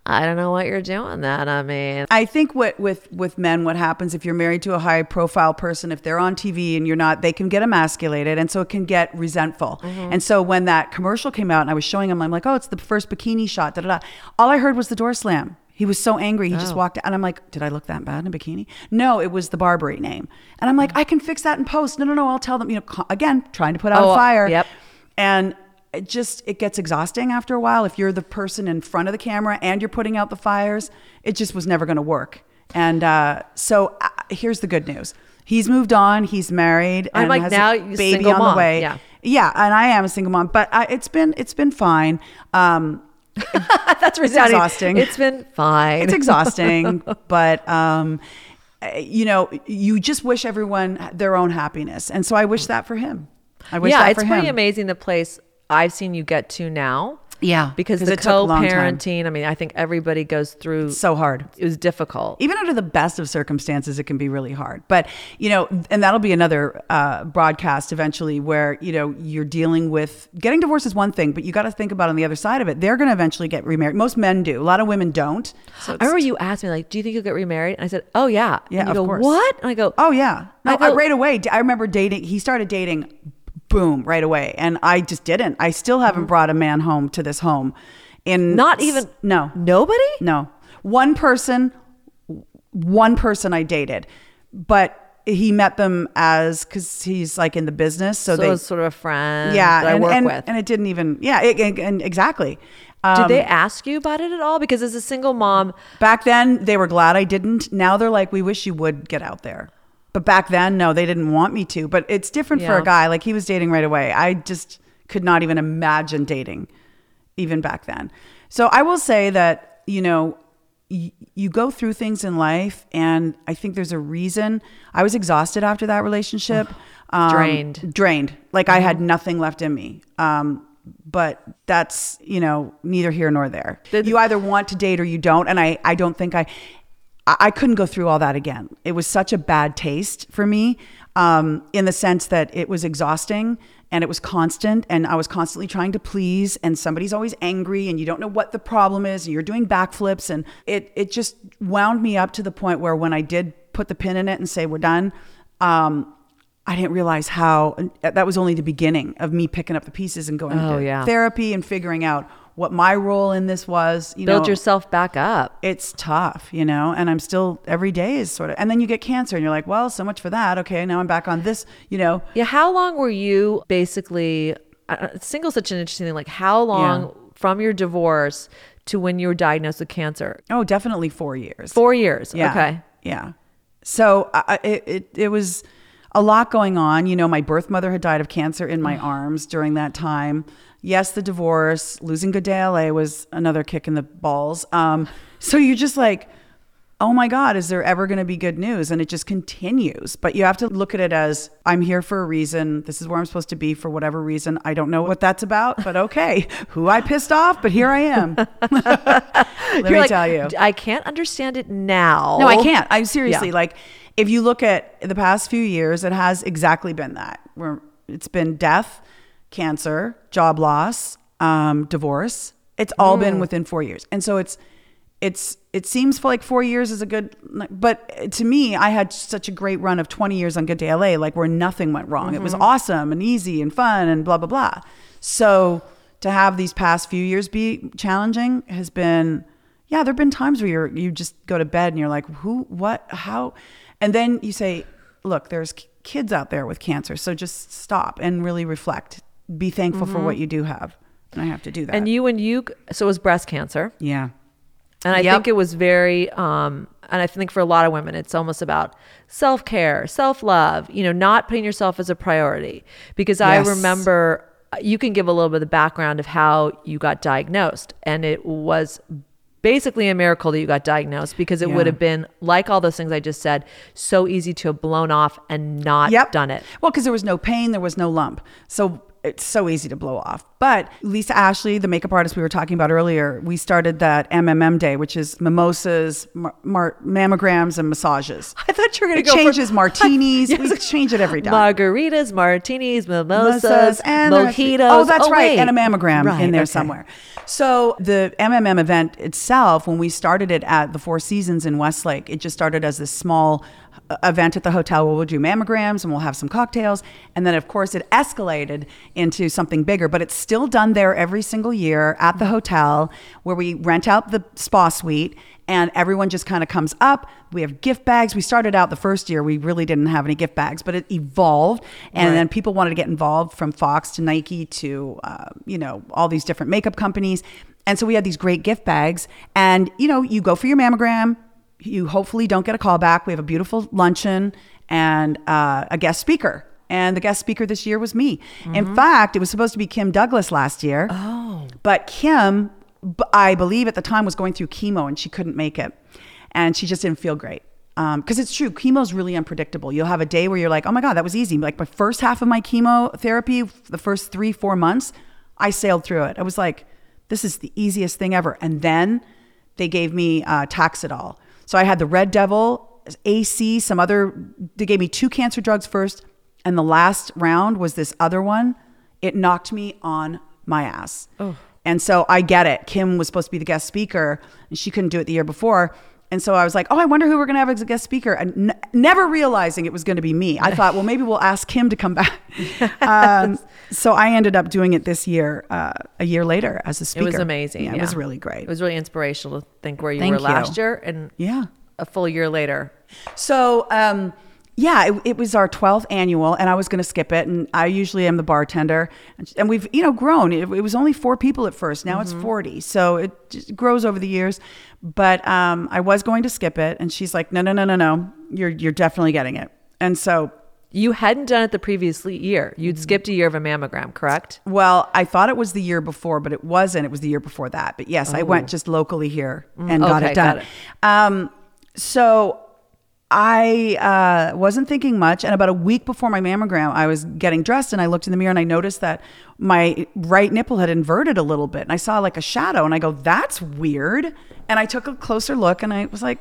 I don't know what you're doing then. I mean, I think what with with men, what happens if you're married to a high profile person, if they're on TV and you're not, they can get emasculated, and so it can get resentful. Mm-hmm. And so when that commercial came out, and I was showing him, I'm like, oh, it's the first bikini shot. Da da da. All I heard was the door slam. He was so angry. He just Oh. walked out, and I'm like, did I look that bad in a bikini? No, it was the Barberie name. And I'm like, I can fix that in post. No, no, no. I'll tell them. You know, again, trying to put out Oh, a fire. yep. And it just it gets exhausting after a while if you're the person in front of the camera and you're putting out the fires. It just was never going to work. And uh, so uh, here's the good news: he's moved on. He's married. I'm and like, has now baby single on mom. the way. Yeah. yeah, and I am a single mom, but I, it's been it's been fine. Um, that's resounding. exhausting. It's been fine. it's exhausting, but um, you know, you just wish everyone their own happiness, and so I wish that for him. I wish yeah, that for him. Yeah, it's pretty amazing the place I've seen you get to now. Yeah, because the it took a long time. co-parenting. I mean, I think everybody goes through. so hard. it was difficult. even under the best of circumstances, it can be really hard. But you know, and that'll be another uh, broadcast eventually, where you know you're dealing with getting divorced is one thing, but you got to think about on the other side of it. They're going to eventually get remarried. Most men do. A lot of women don't. So I remember you asked me like, "Do you think you'll get remarried?" And I said, "Oh yeah." Yeah, and you of go, course. What? And I go, Oh yeah, no, I I go- right away. I remember dating. He started dating, boom, right away, and I just didn't. I still haven't brought a man home to this home. In Mm-hmm. Not even- no, nobody. No. One person, one person I dated, but he met them as because he's like in the business. So, So, they, it's sort of a friend yeah, that I and, work and, with. and it didn't even, yeah, it, and, and exactly. Um, Did they ask you about it at all? Because as a single mom, back then they were glad I didn't. Now they're like, we wish you would get out there. But back then, no, they didn't want me to. But it's different for a guy. Like he was dating right away. I just could not even imagine dating even back then. So I will say that, you know, y- you go through things in life, and I think there's a reason. I was exhausted after that relationship. Um, Drained. Drained. Like I had nothing left in me. Um, but that's, you know, neither here nor there. You either want to date or you don't. And I, I don't think I, I, I couldn't go through all that again. It was such a bad taste for me um, in the sense that it was exhausting and it was constant and I was constantly trying to please and somebody's always angry and you don't know what the problem is and you're doing backflips and it it just wound me up to the point where when I did put the pin in it and say we're done um, I didn't realize how that was only the beginning of me picking up the pieces and going Oh, to yeah. therapy and figuring out what my role in this was. You Build know, yourself back up. it's tough, you know, and I'm still every day is sort of, and then you get cancer and you're like, well, so much for that. Okay, now I'm back on this, you know. Yeah. How long were you basically uh, single? Such an interesting thing. Like how long Yeah. from your divorce to when you were diagnosed with cancer? Oh, definitely four years. Four years. Yeah. Okay. Yeah. So I- it, it, it was a lot going on. You know, my birth mother had died of cancer in my arms during that time. Yes, the divorce, losing Good Day LA was another kick in the balls. Um, so you're just like, oh my God, is there ever going to be good news? And it just continues. But you have to look at it as I'm here for a reason. This is where I'm supposed to be for whatever reason. I don't know what that's about, but okay. Who I pissed off, but here I am. Let You're me like, tell you. I can't understand it now. No, I can't. I'm seriously Yeah. like if you look at the past few years, it has exactly been that. Where it's been death, cancer, job loss, um, divorce. It's all Mm. been within four years, and so it's it's it seems like four years is a good, but to me, I had such a great run of twenty years on Good Day LA, like where nothing went wrong. It was Mm-hmm. awesome and easy and fun and blah blah blah. So to have these past few years be challenging has been yeah there've been times where you're you just go to bed and you're like who what how and then you say look there's kids out there with cancer so just stop and really reflect be thankful for what you do have and i have to do that Mm-hmm. And you, and you, so it was breast cancer. yeah And I Yep. think it was very, um, and I think for a lot of women, it's almost about self care, self love, you know, not putting yourself as a priority. Because I remember you can give a little bit of the background of how you got diagnosed. And it was basically a miracle that you got diagnosed because it Yeah. would have been, like all those things I just said, so easy to have blown off and not yep done it. well because there was no pain there was no lump so it's so easy to blow off but lisa ashley the makeup artist we were talking about earlier we started that mmm day which is mimosas mar- mar- mammograms and massages I thought you were going to go for- changes martinis we Yes. change it every time Margaritas, martinis, mimosas, mimosas and mojitos. Oh, that's oh, right, wait. and a mammogram Right, in there okay. somewhere. So the MMM event itself, when we started it at the Four Seasons in Westlake, it just started as this small event at the hotel where we'll do mammograms and we'll have some cocktails, and then of course it escalated into something bigger. But it's still done there every single year at the hotel where we rent out the spa suite and everyone just kind of comes up. We have gift bags. We started out the first year, we really didn't have any gift bags, but it evolved. And Right. then people wanted to get involved from Fox to Nike to, uh, you know, all these different makeup companies. And so we had these great gift bags. And, you know, you go for your mammogram, you hopefully don't get a call back. We have a beautiful luncheon and uh, a guest speaker. And the guest speaker this year was me. In fact, it was supposed to be Kim Douglas last year. Oh. But Kim, I believe at the time, was going through chemo and she couldn't make it. And she just didn't feel great. Because it's true, chemo is really unpredictable. You'll have a day where you're like, oh my God, that was easy. Like my first half of my chemotherapy, the first three, four months, I sailed through it. I was like, this is the easiest thing ever. And then they gave me uh, Taxidol. So I had the Red Devil, AC, some other, they gave me two cancer drugs first. And the last round was this other one. It knocked me on my ass. Oh. And so I get it. Kim was supposed to be the guest speaker and she couldn't do it the year before. And so I was like, oh, I wonder who we're going to have as a guest speaker. And n- never realizing it was going to be me. I thought, well, maybe we'll ask him to come back. um, so I ended up doing it this year, uh, a year later as a speaker. It was amazing. Yeah, It was really great. It was really inspirational to think where you Thank were you. last year and Yeah. a full year later. So, um, yeah, it, it was our 12th annual, and I was going to skip it. And I usually am the bartender. And- we've, you know, grown. It, it was only four people at first. Now it's 40. So it just grows over the years. But um, I was going to skip it. And she's like, no, no, no, no, no. You're, you're definitely getting it. And so, You hadn't done it the previous year. Mm-hmm. You'd skipped a year of a mammogram, correct? well, I thought it was the year before, but it wasn't. It was the year before that. But yes, I went just locally here and got okay, it done. got it. Um, so I uh, wasn't thinking much. And about a week before my mammogram, I was getting dressed and I looked in the mirror and I noticed that my right nipple had inverted a little bit. And I saw like a shadow and I go, that's weird. And I took a closer look and I was like,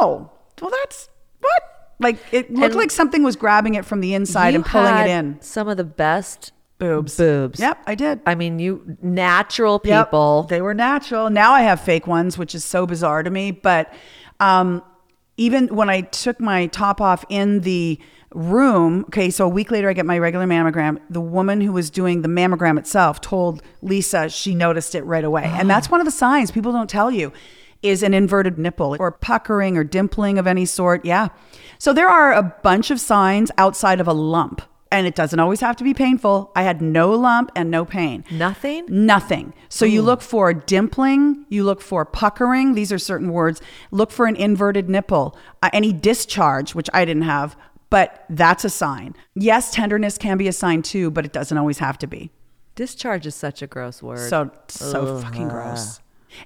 oh, well, that's what? Like it looked And like something was grabbing it from the inside and pulling it in. Some of the best Boobs. Boobs. Yep, I did. I mean, you natural Yep, people. They were natural. Now I have fake ones, which is so bizarre to me. But um, even when I took my top off in the room, okay, so a week later I get my regular mammogram. The woman who was doing the mammogram itself told Lisa she noticed it right away. And that's one of the signs people don't tell you is an inverted nipple or puckering or dimpling of any sort. Yeah. So there are a bunch of signs outside of a lump. And it doesn't always have to be painful. I had no lump and no pain. Nothing. Nothing. So you look for dimpling, you look for puckering. These are certain words. Look for an inverted nipple, uh, any discharge, which I didn't have, but that's a sign. Yes, tenderness can be a sign too, but it doesn't always have to be. Discharge is such a gross word. So so fucking gross.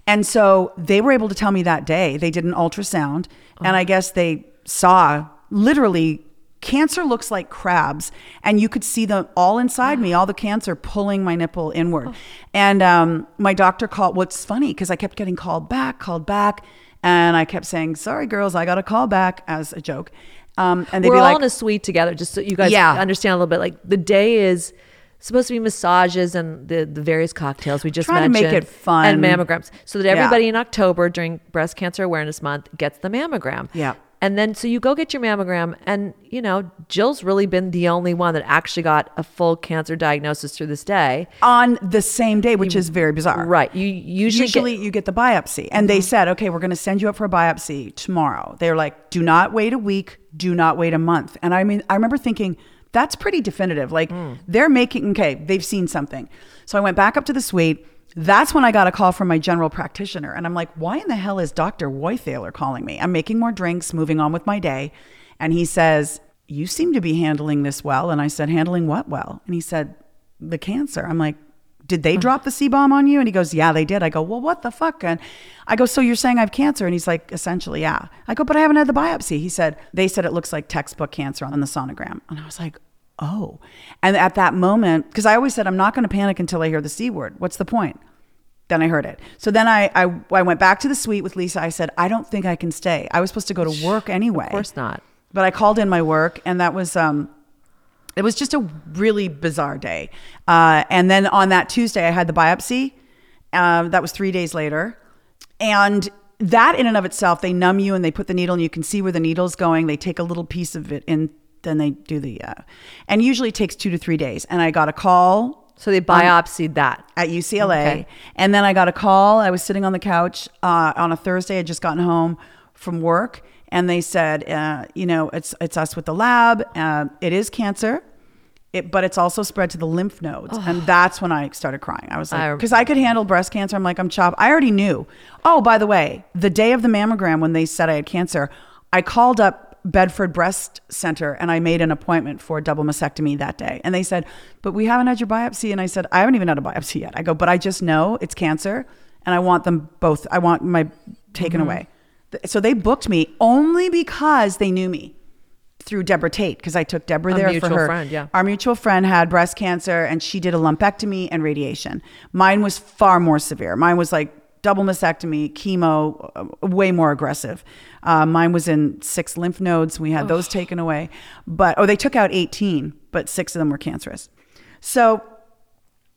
And so they were able to tell me that day. They did an ultrasound, and I guess they saw literally cancer looks like crabs, and you could see them all inside me, all the cancer pulling my nipple inward. And um, my doctor called. What's funny because I kept getting called back, called back, and I kept saying, "Sorry, girls, I got a call back" as a joke. Um, and they'd We're all like, in a suite together, just so you guys Yeah. understand a little bit. Like the day is supposed to be massages and the, the various cocktails we just Trying to make it fun. and mammograms, so that Yeah. everybody in October during Breast Cancer Awareness Month gets the mammogram. Yeah. And then so you go get your mammogram, and you know Jill's really been the only one that actually got a full cancer diagnosis through this day. on the same day, which is very bizarre. Right. You usually, usually get, Mm-hmm. you get the biopsy and they said okay we're going to send you up for a biopsy tomorrow they're like do not wait a week do not wait a month and i mean i remember thinking that's pretty definitive like Mm. they're making okay they've seen something so i went back up to the suite that's when i got a call from my general practitioner and i'm like why in the hell is dr Weithaler calling me i'm making more drinks moving on with my day and he says you seem to be handling this well and i said handling what well and he said the cancer i'm like did they hmm. drop the C bomb on you? And he goes, yeah, they did. I go, well, what the fuck? And I go, so you're saying I have cancer? And he's like, essentially, yeah. I go, but I haven't had the biopsy. He said, they said it looks like textbook cancer on the sonogram. And I was like, oh. And at that moment, because I always said, I'm not going to panic until I hear the C word. What's the point? Then I heard it. So then I, I, I went back to the suite with Lisa. I said, I don't think I can stay. I was supposed to go to work anyway. of course not. But I called in my work, and that was um, it was just a really bizarre day. Uh, and then on that Tuesday, I had the biopsy. Um, that was three days later, and that in and of itself, they numb you and they put the needle, and you can see where the needle's going. They take a little piece of it, and then they do the, uh, and usually it takes two to three days. And I got a call So they biopsied that. at UCLA. Okay. And then I got a call. I was sitting on the couch uh, on a Thursday. I'd just gotten home from work, and they said, uh, you know, it's it's us with the lab. Uh, it is cancer. It, but it's also spread to the lymph nodes, and that's when I started crying. I was like, because I could handle breast cancer. I'm like, I'm chopped. I already knew. Oh, by the way, the day of the mammogram when they said I had cancer, I called up Bedford Breast Center and I made an appointment for a double mastectomy that day. And they said, but we haven't had your biopsy. And I said, I haven't even had a biopsy yet. I go, but I just know it's cancer, and I want them both. I want my taken mm-hmm. away. So they booked me only because they knew me through Deborah Tate because I took Deborah A there for her. friend, yeah. Our mutual friend had breast cancer and she did a lumpectomy and radiation. Mine was far more severe. Mine was like double mastectomy, chemo, uh, way more aggressive. Uh, mine was in six lymph nodes. We had those taken away, but oh, they took out 18, but six of them were cancerous. So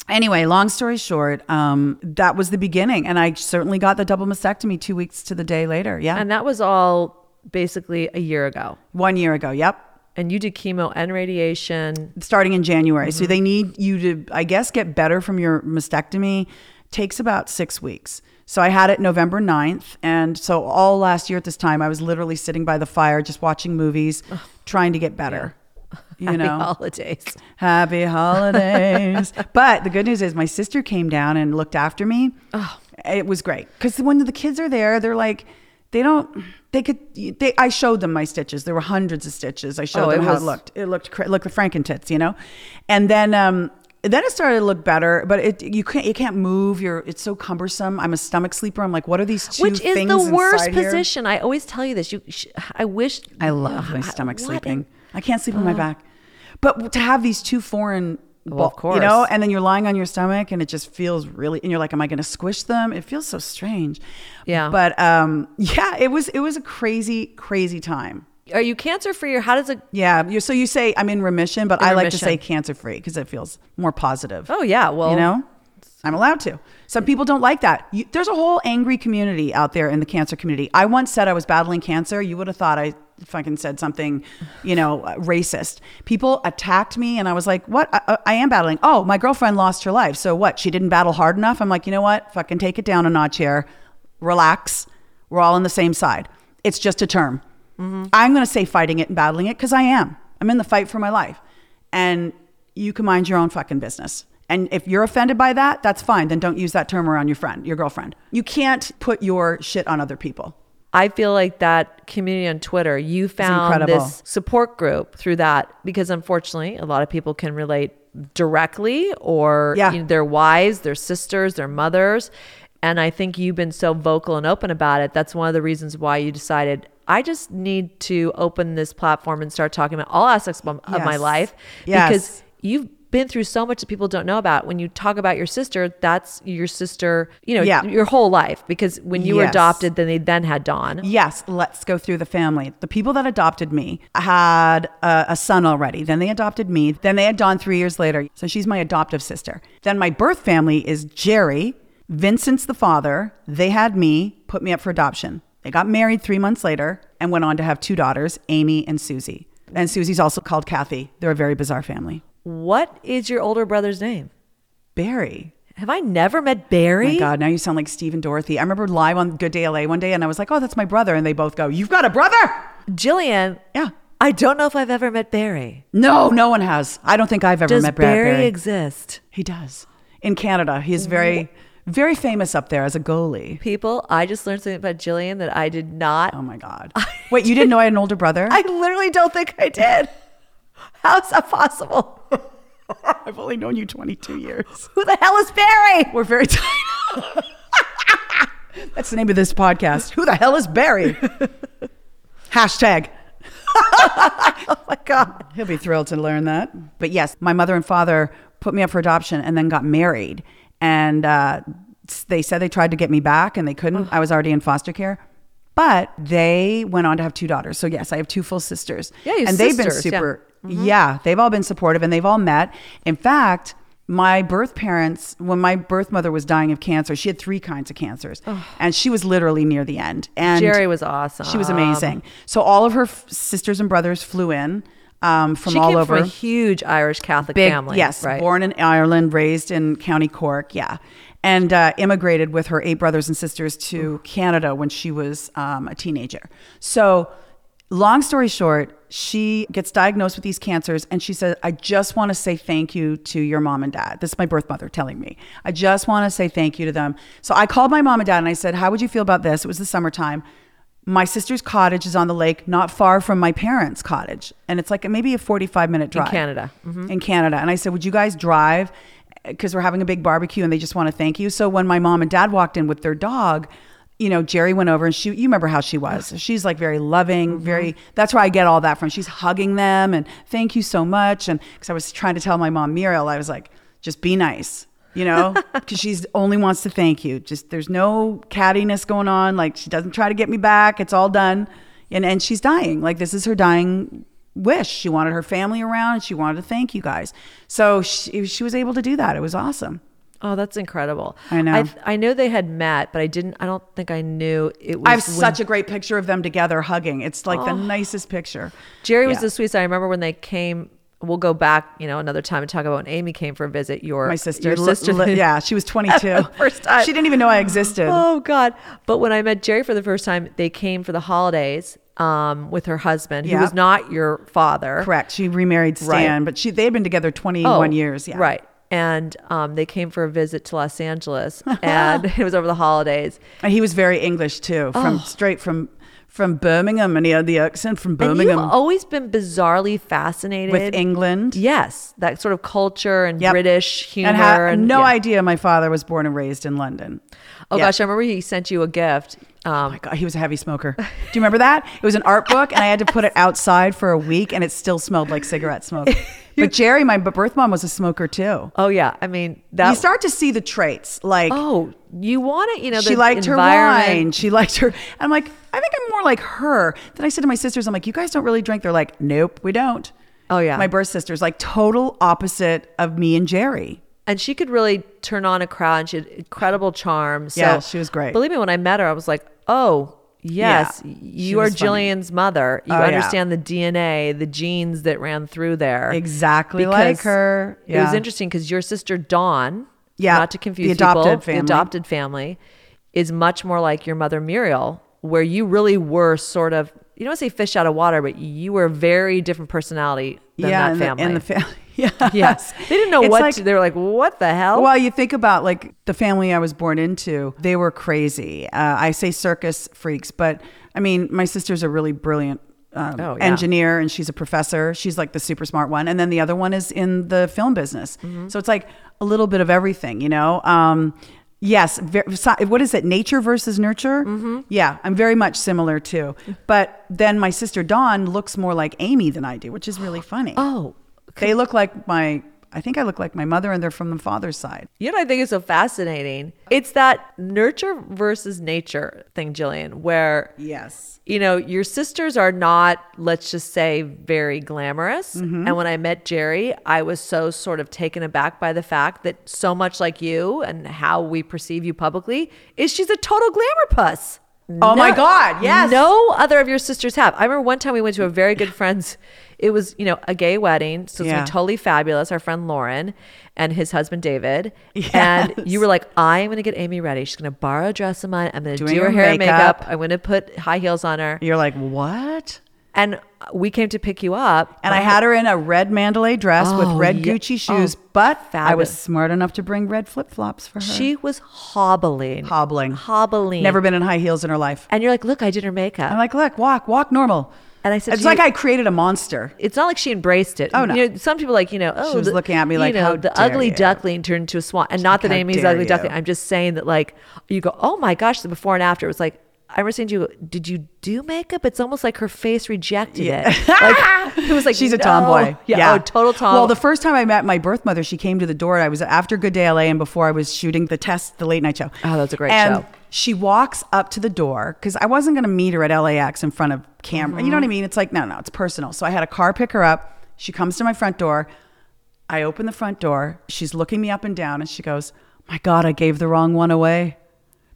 anyway, long story short, um, that was the beginning, and I certainly got the double mastectomy two weeks to the day later. Yeah, And that was all basically a year ago. one year ago. Yep. And you did chemo and radiation. starting in January. So they need you to, I guess, get better from your mastectomy. Takes about six weeks. So I had it November 9th. And so all last year at this time, I was literally sitting by the fire, just watching movies, trying to get better. You Happy know, holidays. happy holidays. but the good news is my sister came down and looked after me. Oh, it was great. Because when the kids are there, they're like, they don't, they could, they, I showed them my stitches. There were hundreds of stitches. I showed Oh, them it how was- it looked. It looked, looked the Franken tits, you know? And then, um, then it started to look better, but it you can't you can't move. You're it's so cumbersome. I'm a stomach sleeper. I'm like, what are these two Which is things the worst inside here? position. I always tell you this. You, sh- I wish. I love my Uh, stomach what sleeping. in- I can't sleep on my back. But to have these two foreign Well, of you know, and then you're lying on your stomach and it just feels really, and you're like, am I going to squish them? It feels so strange. Yeah. But um, yeah, it was, it was a crazy, crazy time. Are you cancer free or how does it? Yeah. You, so you say I'm in remission, but In I like to say cancer free because it feels more positive. Oh yeah, well, you know, I'm allowed to. Some people don't like that. You, there's a whole angry community out there in the cancer community. I once said I was battling cancer. You would have thought I fucking said something, you know, uh, racist. People attacked me, and I was like, "What? I, I- I am battling." Oh, my girlfriend lost her life. So what? She didn't battle hard enough. I'm like, you know what? Fucking take it down a notch here. Relax. We're all on the same side. It's just a term. I'm going to say fighting it and battling it because I am. I'm in the fight for my life. And you can mind your own fucking business. And if you're offended by that, that's fine. Then don't use that term around your friend, your girlfriend. You can't put your shit on other people. I feel like that community on Twitter, you found this support group through that because unfortunately, a lot of people can relate directly or Yeah. you know, their wives, their sisters, their mothers. And I think you've been so vocal and open about it. That's one of the reasons why you decided I just need to open this platform and start talking about all aspects of, of my life Yes. because you've been through so much that people don't know about. When you talk about your sister, that's your sister, you know, Yeah. your whole life. Because when you were adopted, then they then had Dawn. Yes, let's go through the family. The people that adopted me had a, a son already. Then they adopted me. Then they had Dawn three years later. So she's my adoptive sister. Then my birth family is Jerry, Vincent's the father. They had me, put me up for adoption. They got married three months later and went on to have two daughters, Amy and Susie. And Susie's also called Kathy. They're a very bizarre family. What is your older brother's name? Barry. Have I never met Barry? Oh my God, now you sound like Steve and Dorothy. I remember live on Good Day LA one day and I was like, oh, that's my brother. And they both go, you've got a brother? Jillian. Yeah. I don't know if I've ever met Barry. No, no one has. I don't think I've ever Does met Barry, Barry. exist? he does. In Canada. He's very, very famous up there as a goalie. People, I just learned something about Jillian that I did not. Oh my God. Wait, you didn't know I had an older brother? I literally don't think I did. How's that possible? I've only known you 22 years. Who the hell is Barry? We're very tight. That's the name of this podcast. Who the hell is Barry? Hashtag. Oh my God. He'll be thrilled to learn that. But yes, my mother and father put me up for adoption and then got married. And uh, they said they tried to get me back and they couldn't. I was already in foster care. But they went on to have two daughters. So yes, I have two full sisters. Yeah, and they've been sisters, yeah. super. Yeah. they've all been supportive and they've all met. In fact, my birth parents, when my birth mother was dying of cancer, she had three kinds of cancers, and she was literally near the end. And Jerry was awesome. She was amazing. So all of her f- sisters and brothers flew in um, from She all came over. from a huge Irish Catholic Big, family. yes, right? born in Ireland, raised in County Cork, yeah, and uh, immigrated with her eight brothers and sisters to Canada when she was um, a teenager. So, long story short, she gets diagnosed with these cancers, and she says, "I just want to say thank you to your mom and dad." This is my birth mother telling me. I just want to say thank you to them. So I called my mom and dad, and I said, "How would you feel about this?" It was the summertime my sister's cottage is on the lake not far from my parents cottage. And it's like maybe a 45 minute drive. In Canada. Mm-hmm. in canada. And i said would you guys drive? Because we're having a big barbecue and they just want to thank you. So when my mom and dad walked in with their dog you know jerry went over and she you remember how she was. She's like very loving mm-hmm. very that's where i get all that from. She's hugging them and thank you so much. And because i was trying to tell my mom muriel i was like just be nice you know because she's only wants to thank you just there's no cattiness going on like she doesn't try to get me back it's all done and and she's dying like this is her dying wish she wanted her family around and she wanted to thank you guys so she, she was able to do that it was awesome Oh, that's incredible. I know. I, I know they had met, but I didn't. I don't think I knew it was. i have when- such a great picture of them together hugging it's like the oh. nicest picture Jerry was the sweetest. I remember when they came. We'll go back, you know, another time and talk about when Amy came for a visit. Your my sister, your sister, li- yeah she was 22 First time. she didn't even know i existed Oh God! But when I met Jerry for the first time, they came for the holidays um, with her husband, who was not your father. correct she remarried stan Right. but she they had been together 21 years yeah Oh, Right. And um, they came for a visit to Los Angeles, and it was over the holidays. And he was very English too, from straight from from Birmingham, and he had the accent from And you've Birmingham always been bizarrely fascinated with England. Yes, that sort of culture and Yep. British humor. and had no yeah. idea my father was born and raised in London. Oh Yeah. gosh, I remember he sent you a gift. Oh Um, my God, he was a heavy smoker. Do you remember that? It was an art book, and I had to put it outside for a week, and it still smelled like cigarette smoke. But Jerry, my birth mom, was a smoker too. Oh yeah, I mean that. you start to see the traits, like oh, you want it, you know. she liked her wine. She liked her. I'm like, I think I'm more like her. Then I said to my sisters, I'm like, you guys don't really drink. They're like, nope, we don't. Oh, yeah. my birth sisters, like total opposite of me and Jerry. and she could really turn on a crowd. And she had incredible charm. So, Yeah, she was great. Believe me, when I met her, I was like, oh. Yes, Yeah, you are was funny. Jillian's mother. You Oh, yeah. understand the DNA, the genes that ran through there. Exactly like her. It was interesting because your sister Dawn, Yeah, not to confuse the adopted people, family. the adopted family, is much more like your mother Muriel, where you really were sort of you don't say fish out of water, but you were a very different personality than yeah, that in family. The, in the family. Yeah. yes, they didn't know It's what like- to, they were like. What the hell? Well, you think about like the family I was born into, they were crazy. Uh, I say circus freaks, but I mean, my sister's a really brilliant um, Oh, yeah. engineer and she's a professor. She's like the super smart one. And then the other one is in the film business. Mm-hmm. So it's like a little bit of everything, you know? Um, yes. What is it? Nature versus nurture? Mm-hmm. Yeah. I'm very much similar too. But then my sister Dawn looks more like Amy than I do, which is really funny. oh, They look like my, I think I look like my mother and they're from the father's side. You know what I think is so fascinating? It's that nurture versus nature thing, Jillian, where Yes. you know, your sisters are not, let's just say, very glamorous. Mm-hmm. And when I met Jerry, I was so sort of taken aback by the fact that so much like you and how we perceive you publicly is she's a total glamour puss. Oh my God, yes. No other of your sisters have. I remember one time we went to a very good friend's, it was, you know, a gay wedding. So it's Yeah. totally fabulous. Our friend Lauren and his husband David. And you were like, I'm going to get Amy ready. She's going to borrow a dress of mine. I'm going to do her hair and makeup. makeup. I'm going to put high heels on her. You're like, what? And we came to pick you up. And I had her in a red Mandalay dress with Oh, red yeah. Gucci oh. shoes, Oh, but I was smart enough to bring red flip flops for her. She was hobbling. hobbling, Hobbling. never been in high heels in her life. And you're like, look, I did her makeup. I'm like, look, walk, walk normal. And I said, it's like you- I created a monster. it's not like she embraced it. Oh, no. You know, some people like, you know, oh, was the- looking at me like, you like, know, "How the ugly you." duckling turned into a swan. And not that How Amy's ugly duckling. I'm just saying that like you go, oh my gosh, the before and after. It was like, I remember saying to you, did you do makeup? It's almost like her face rejected Yeah. it. Like, it was like, She's a no. tomboy. Yeah, Oh, total tomboy. Well, the first time I met my birth mother, she came to the door. I was after Good Day LA and before I was shooting the test, the late night show. Oh, that's a great and show. She walks up to the door because I wasn't going to meet her at LAX in front of camera. You know what Mm-hmm. I mean? It's like, no, no, it's personal. So I had a car pick her up. She comes to my front door. I open the front door. She's looking me up and down and she goes, My God, I gave the wrong one away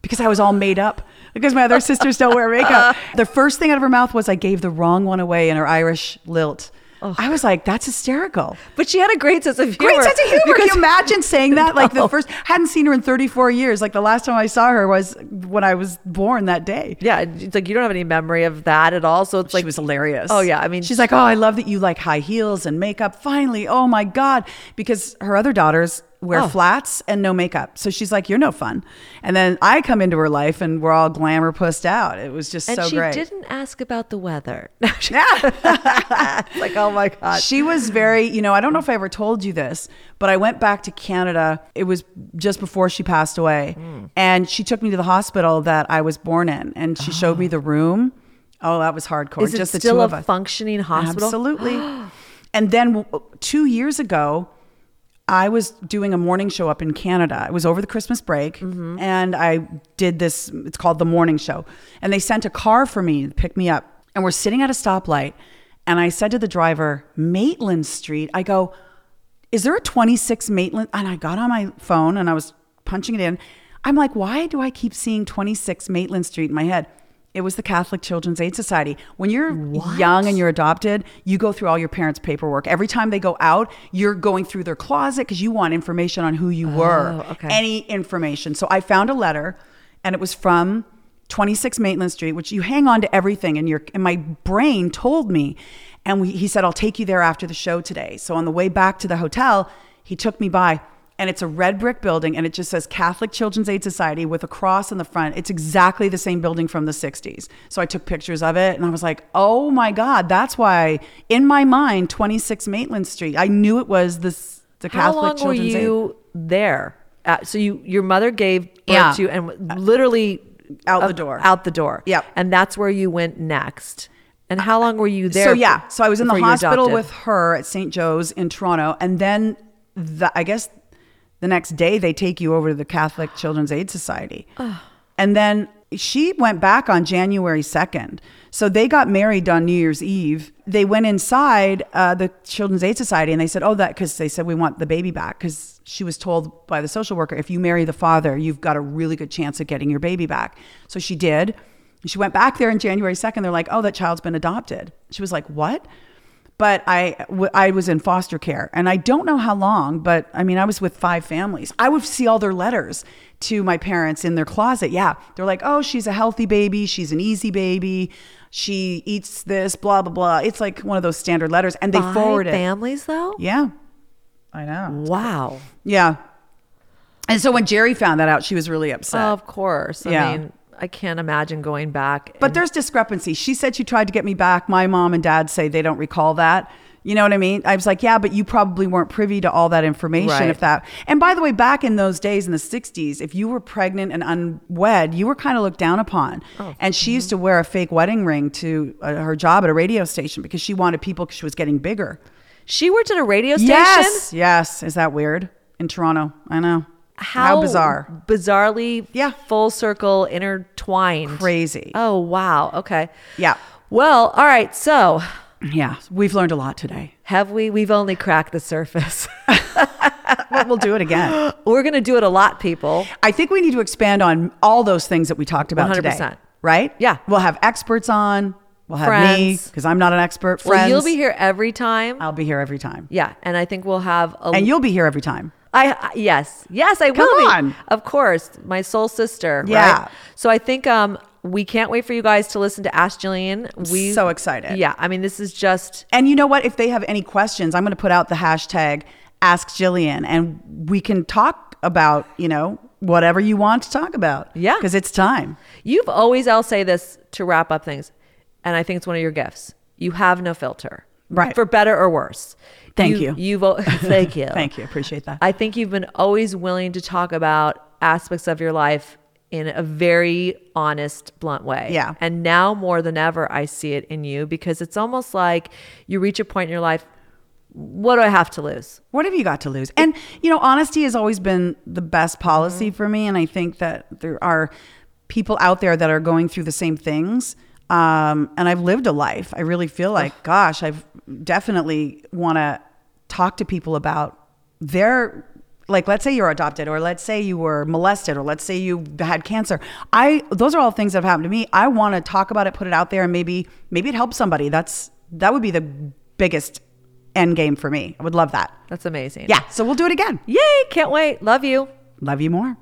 because I was all made up because my other sisters don't wear makeup. The first thing out of her mouth was, I gave the wrong one away in her Irish lilt. I was like, that's hysterical. but she had a great sense of humor. Great sense of humor. Can because- you imagine saying that? Like No. the first, hadn't seen her in 34 years. Like the last time I saw her was when I was born that day. Yeah, it's like you don't have any memory of that at all. So it's like she was hilarious. Oh yeah, I mean, she's like, oh, I love that you like high heels and makeup. Finally, oh my god, because her other daughters wear Oh. flats and no makeup. So she's like, you're no fun. And then I come into her life and we're all glamour pussed out. It was just and so she didn't ask about the weather. Yeah. Like, oh my god. She was very, you know, I don't know if I ever told you this, but I went back to Canada. It was just before she passed away. Hmm. And she took me to the hospital that I was born in and she showed me the room. Oh, that was hardcore. Is it just the still two a of us. functioning hospital? Absolutely. and then two years ago, I was doing a morning show up in Canada. It was over the Christmas break, Mm-hmm. and I did this. It's called the morning show, and they sent a car for me to pick me up. And we're sitting at a stoplight, and I said to the driver, "Maitland Street." I go, "Is there a 26 Maitland?" And I got on my phone and I was punching it in. I'm like, "Why do I keep seeing 26 Maitland Street in my head?" It was the Catholic Children's Aid Society. When you're young and you're adopted, you go through all your parents' paperwork. Every time they go out, you're going through their closet because you want information on who you oh, were. okay. Any information. So I found a letter and it was from 26 Maitland Street, which you hang on to everything. And your and my brain told me, and we, he said, "I'll take you there after the show today." So on the way back to the hotel, he took me by, and it's a red brick building, and it just says Catholic Children's Aid Society with a cross in the front. It's exactly the same building from the 60s. So I took pictures of it, and I was like, "Oh my God, that's why." In my mind, 26 Maitland Street. I knew it was this the How Catholic long were Children's Aid. you there? Uh, so you, your mother gave birth Yeah. to you and literally Out the door. Out the door. Yeah. And that's where you went next. And how long were you there? So yeah, so I was in the you hospital with her at St. Joe's in Toronto, and then the, I guess the next day they take you over to the Catholic Children's Aid Society, and then she went back on January second. So they got married on New Year's Eve. They went inside uh, the Children's Aid Society and they said, "Oh, that because they said we want the baby back because she was told by the social worker if you marry the father, you've got a really good chance of getting your baby back." So she did. She went back there on January 2nd. They're like, oh, that child's been adopted. She was like, what? But I, w- I was in foster care and I don't know how long, but I mean, I was with five families. I would see all their letters to my parents in their closet. Yeah. They're like, oh, she's a healthy baby. She's an easy baby. She eats this, blah, blah, blah. It's like one of those standard letters. And they Five forward it. families though. Yeah. I know. Wow. Yeah. And so when Jerry found that out, she was really upset. Of course. I Yeah. mean, I can't imagine going back. But and- there's discrepancy. She said she tried to get me back. My mom and dad say they don't recall that. You know what I mean? I was like, yeah, but you probably weren't privy to all that information. Right. If that, and by the way, back in those days in the '60s, if you were pregnant and unwed, you were kind of looked down upon. Oh, and she mm-hmm. used to wear a fake wedding ring to uh, her job at a radio station because she wanted people because she was getting bigger. she worked at a radio station. Yes, yes. Is that weird in Toronto? I know. How, bizarre, Bizarrely, Yeah. full circle, intertwined. crazy. Oh wow. Okay. Yeah, Well, all right. So yeah. We've learned a lot today. have we? We've only cracked the surface. But we'll do it again. We're gonna do it a lot, people. I think we need to expand on all those things that we talked about today. 100%. Right? Yeah. We'll have experts on. We'll have me because I'm not an expert. Well, Friends. you'll be here every time. I'll be here every time. yeah, and I think we'll have a. And you'll be here every time. I yes yes I Come will be. on. of course my soul sister Yeah. right? so I think um we can't wait for you guys to listen to Ask Jillian we so excited. yeah I mean this is just And you know what? If they have any questions, I'm going to put out the hashtag Ask Jillian and we can talk about, you know, whatever you want to talk about. Yeah. Because it's time. you've always I'll say this to wrap up things and I think it's one of your gifts you have no filter Right. for better or worse Thank you. you've thank you Thank you. Appreciate that. I think you've been always willing to talk about aspects of your life in a very honest, blunt way. Yeah. And now more than ever, I see it in you because it's almost like you reach a point in your life. What do I have to lose? What have you got to lose? And you know, honesty has always been the best policy for me, and I think that there are people out there that are going through the same things. Um, and I've lived a life. I really feel like, gosh, I've definitely want to talk to people about their like let's say you're adopted or let's say you were molested or let's say you had cancer i those are all things that have happened to me i want to talk about it put it out there and maybe maybe it helps somebody that's that would be the biggest end game for me i would love that That's amazing. yeah. So we'll do it again. Yay. Can't wait. Love you. Love you more.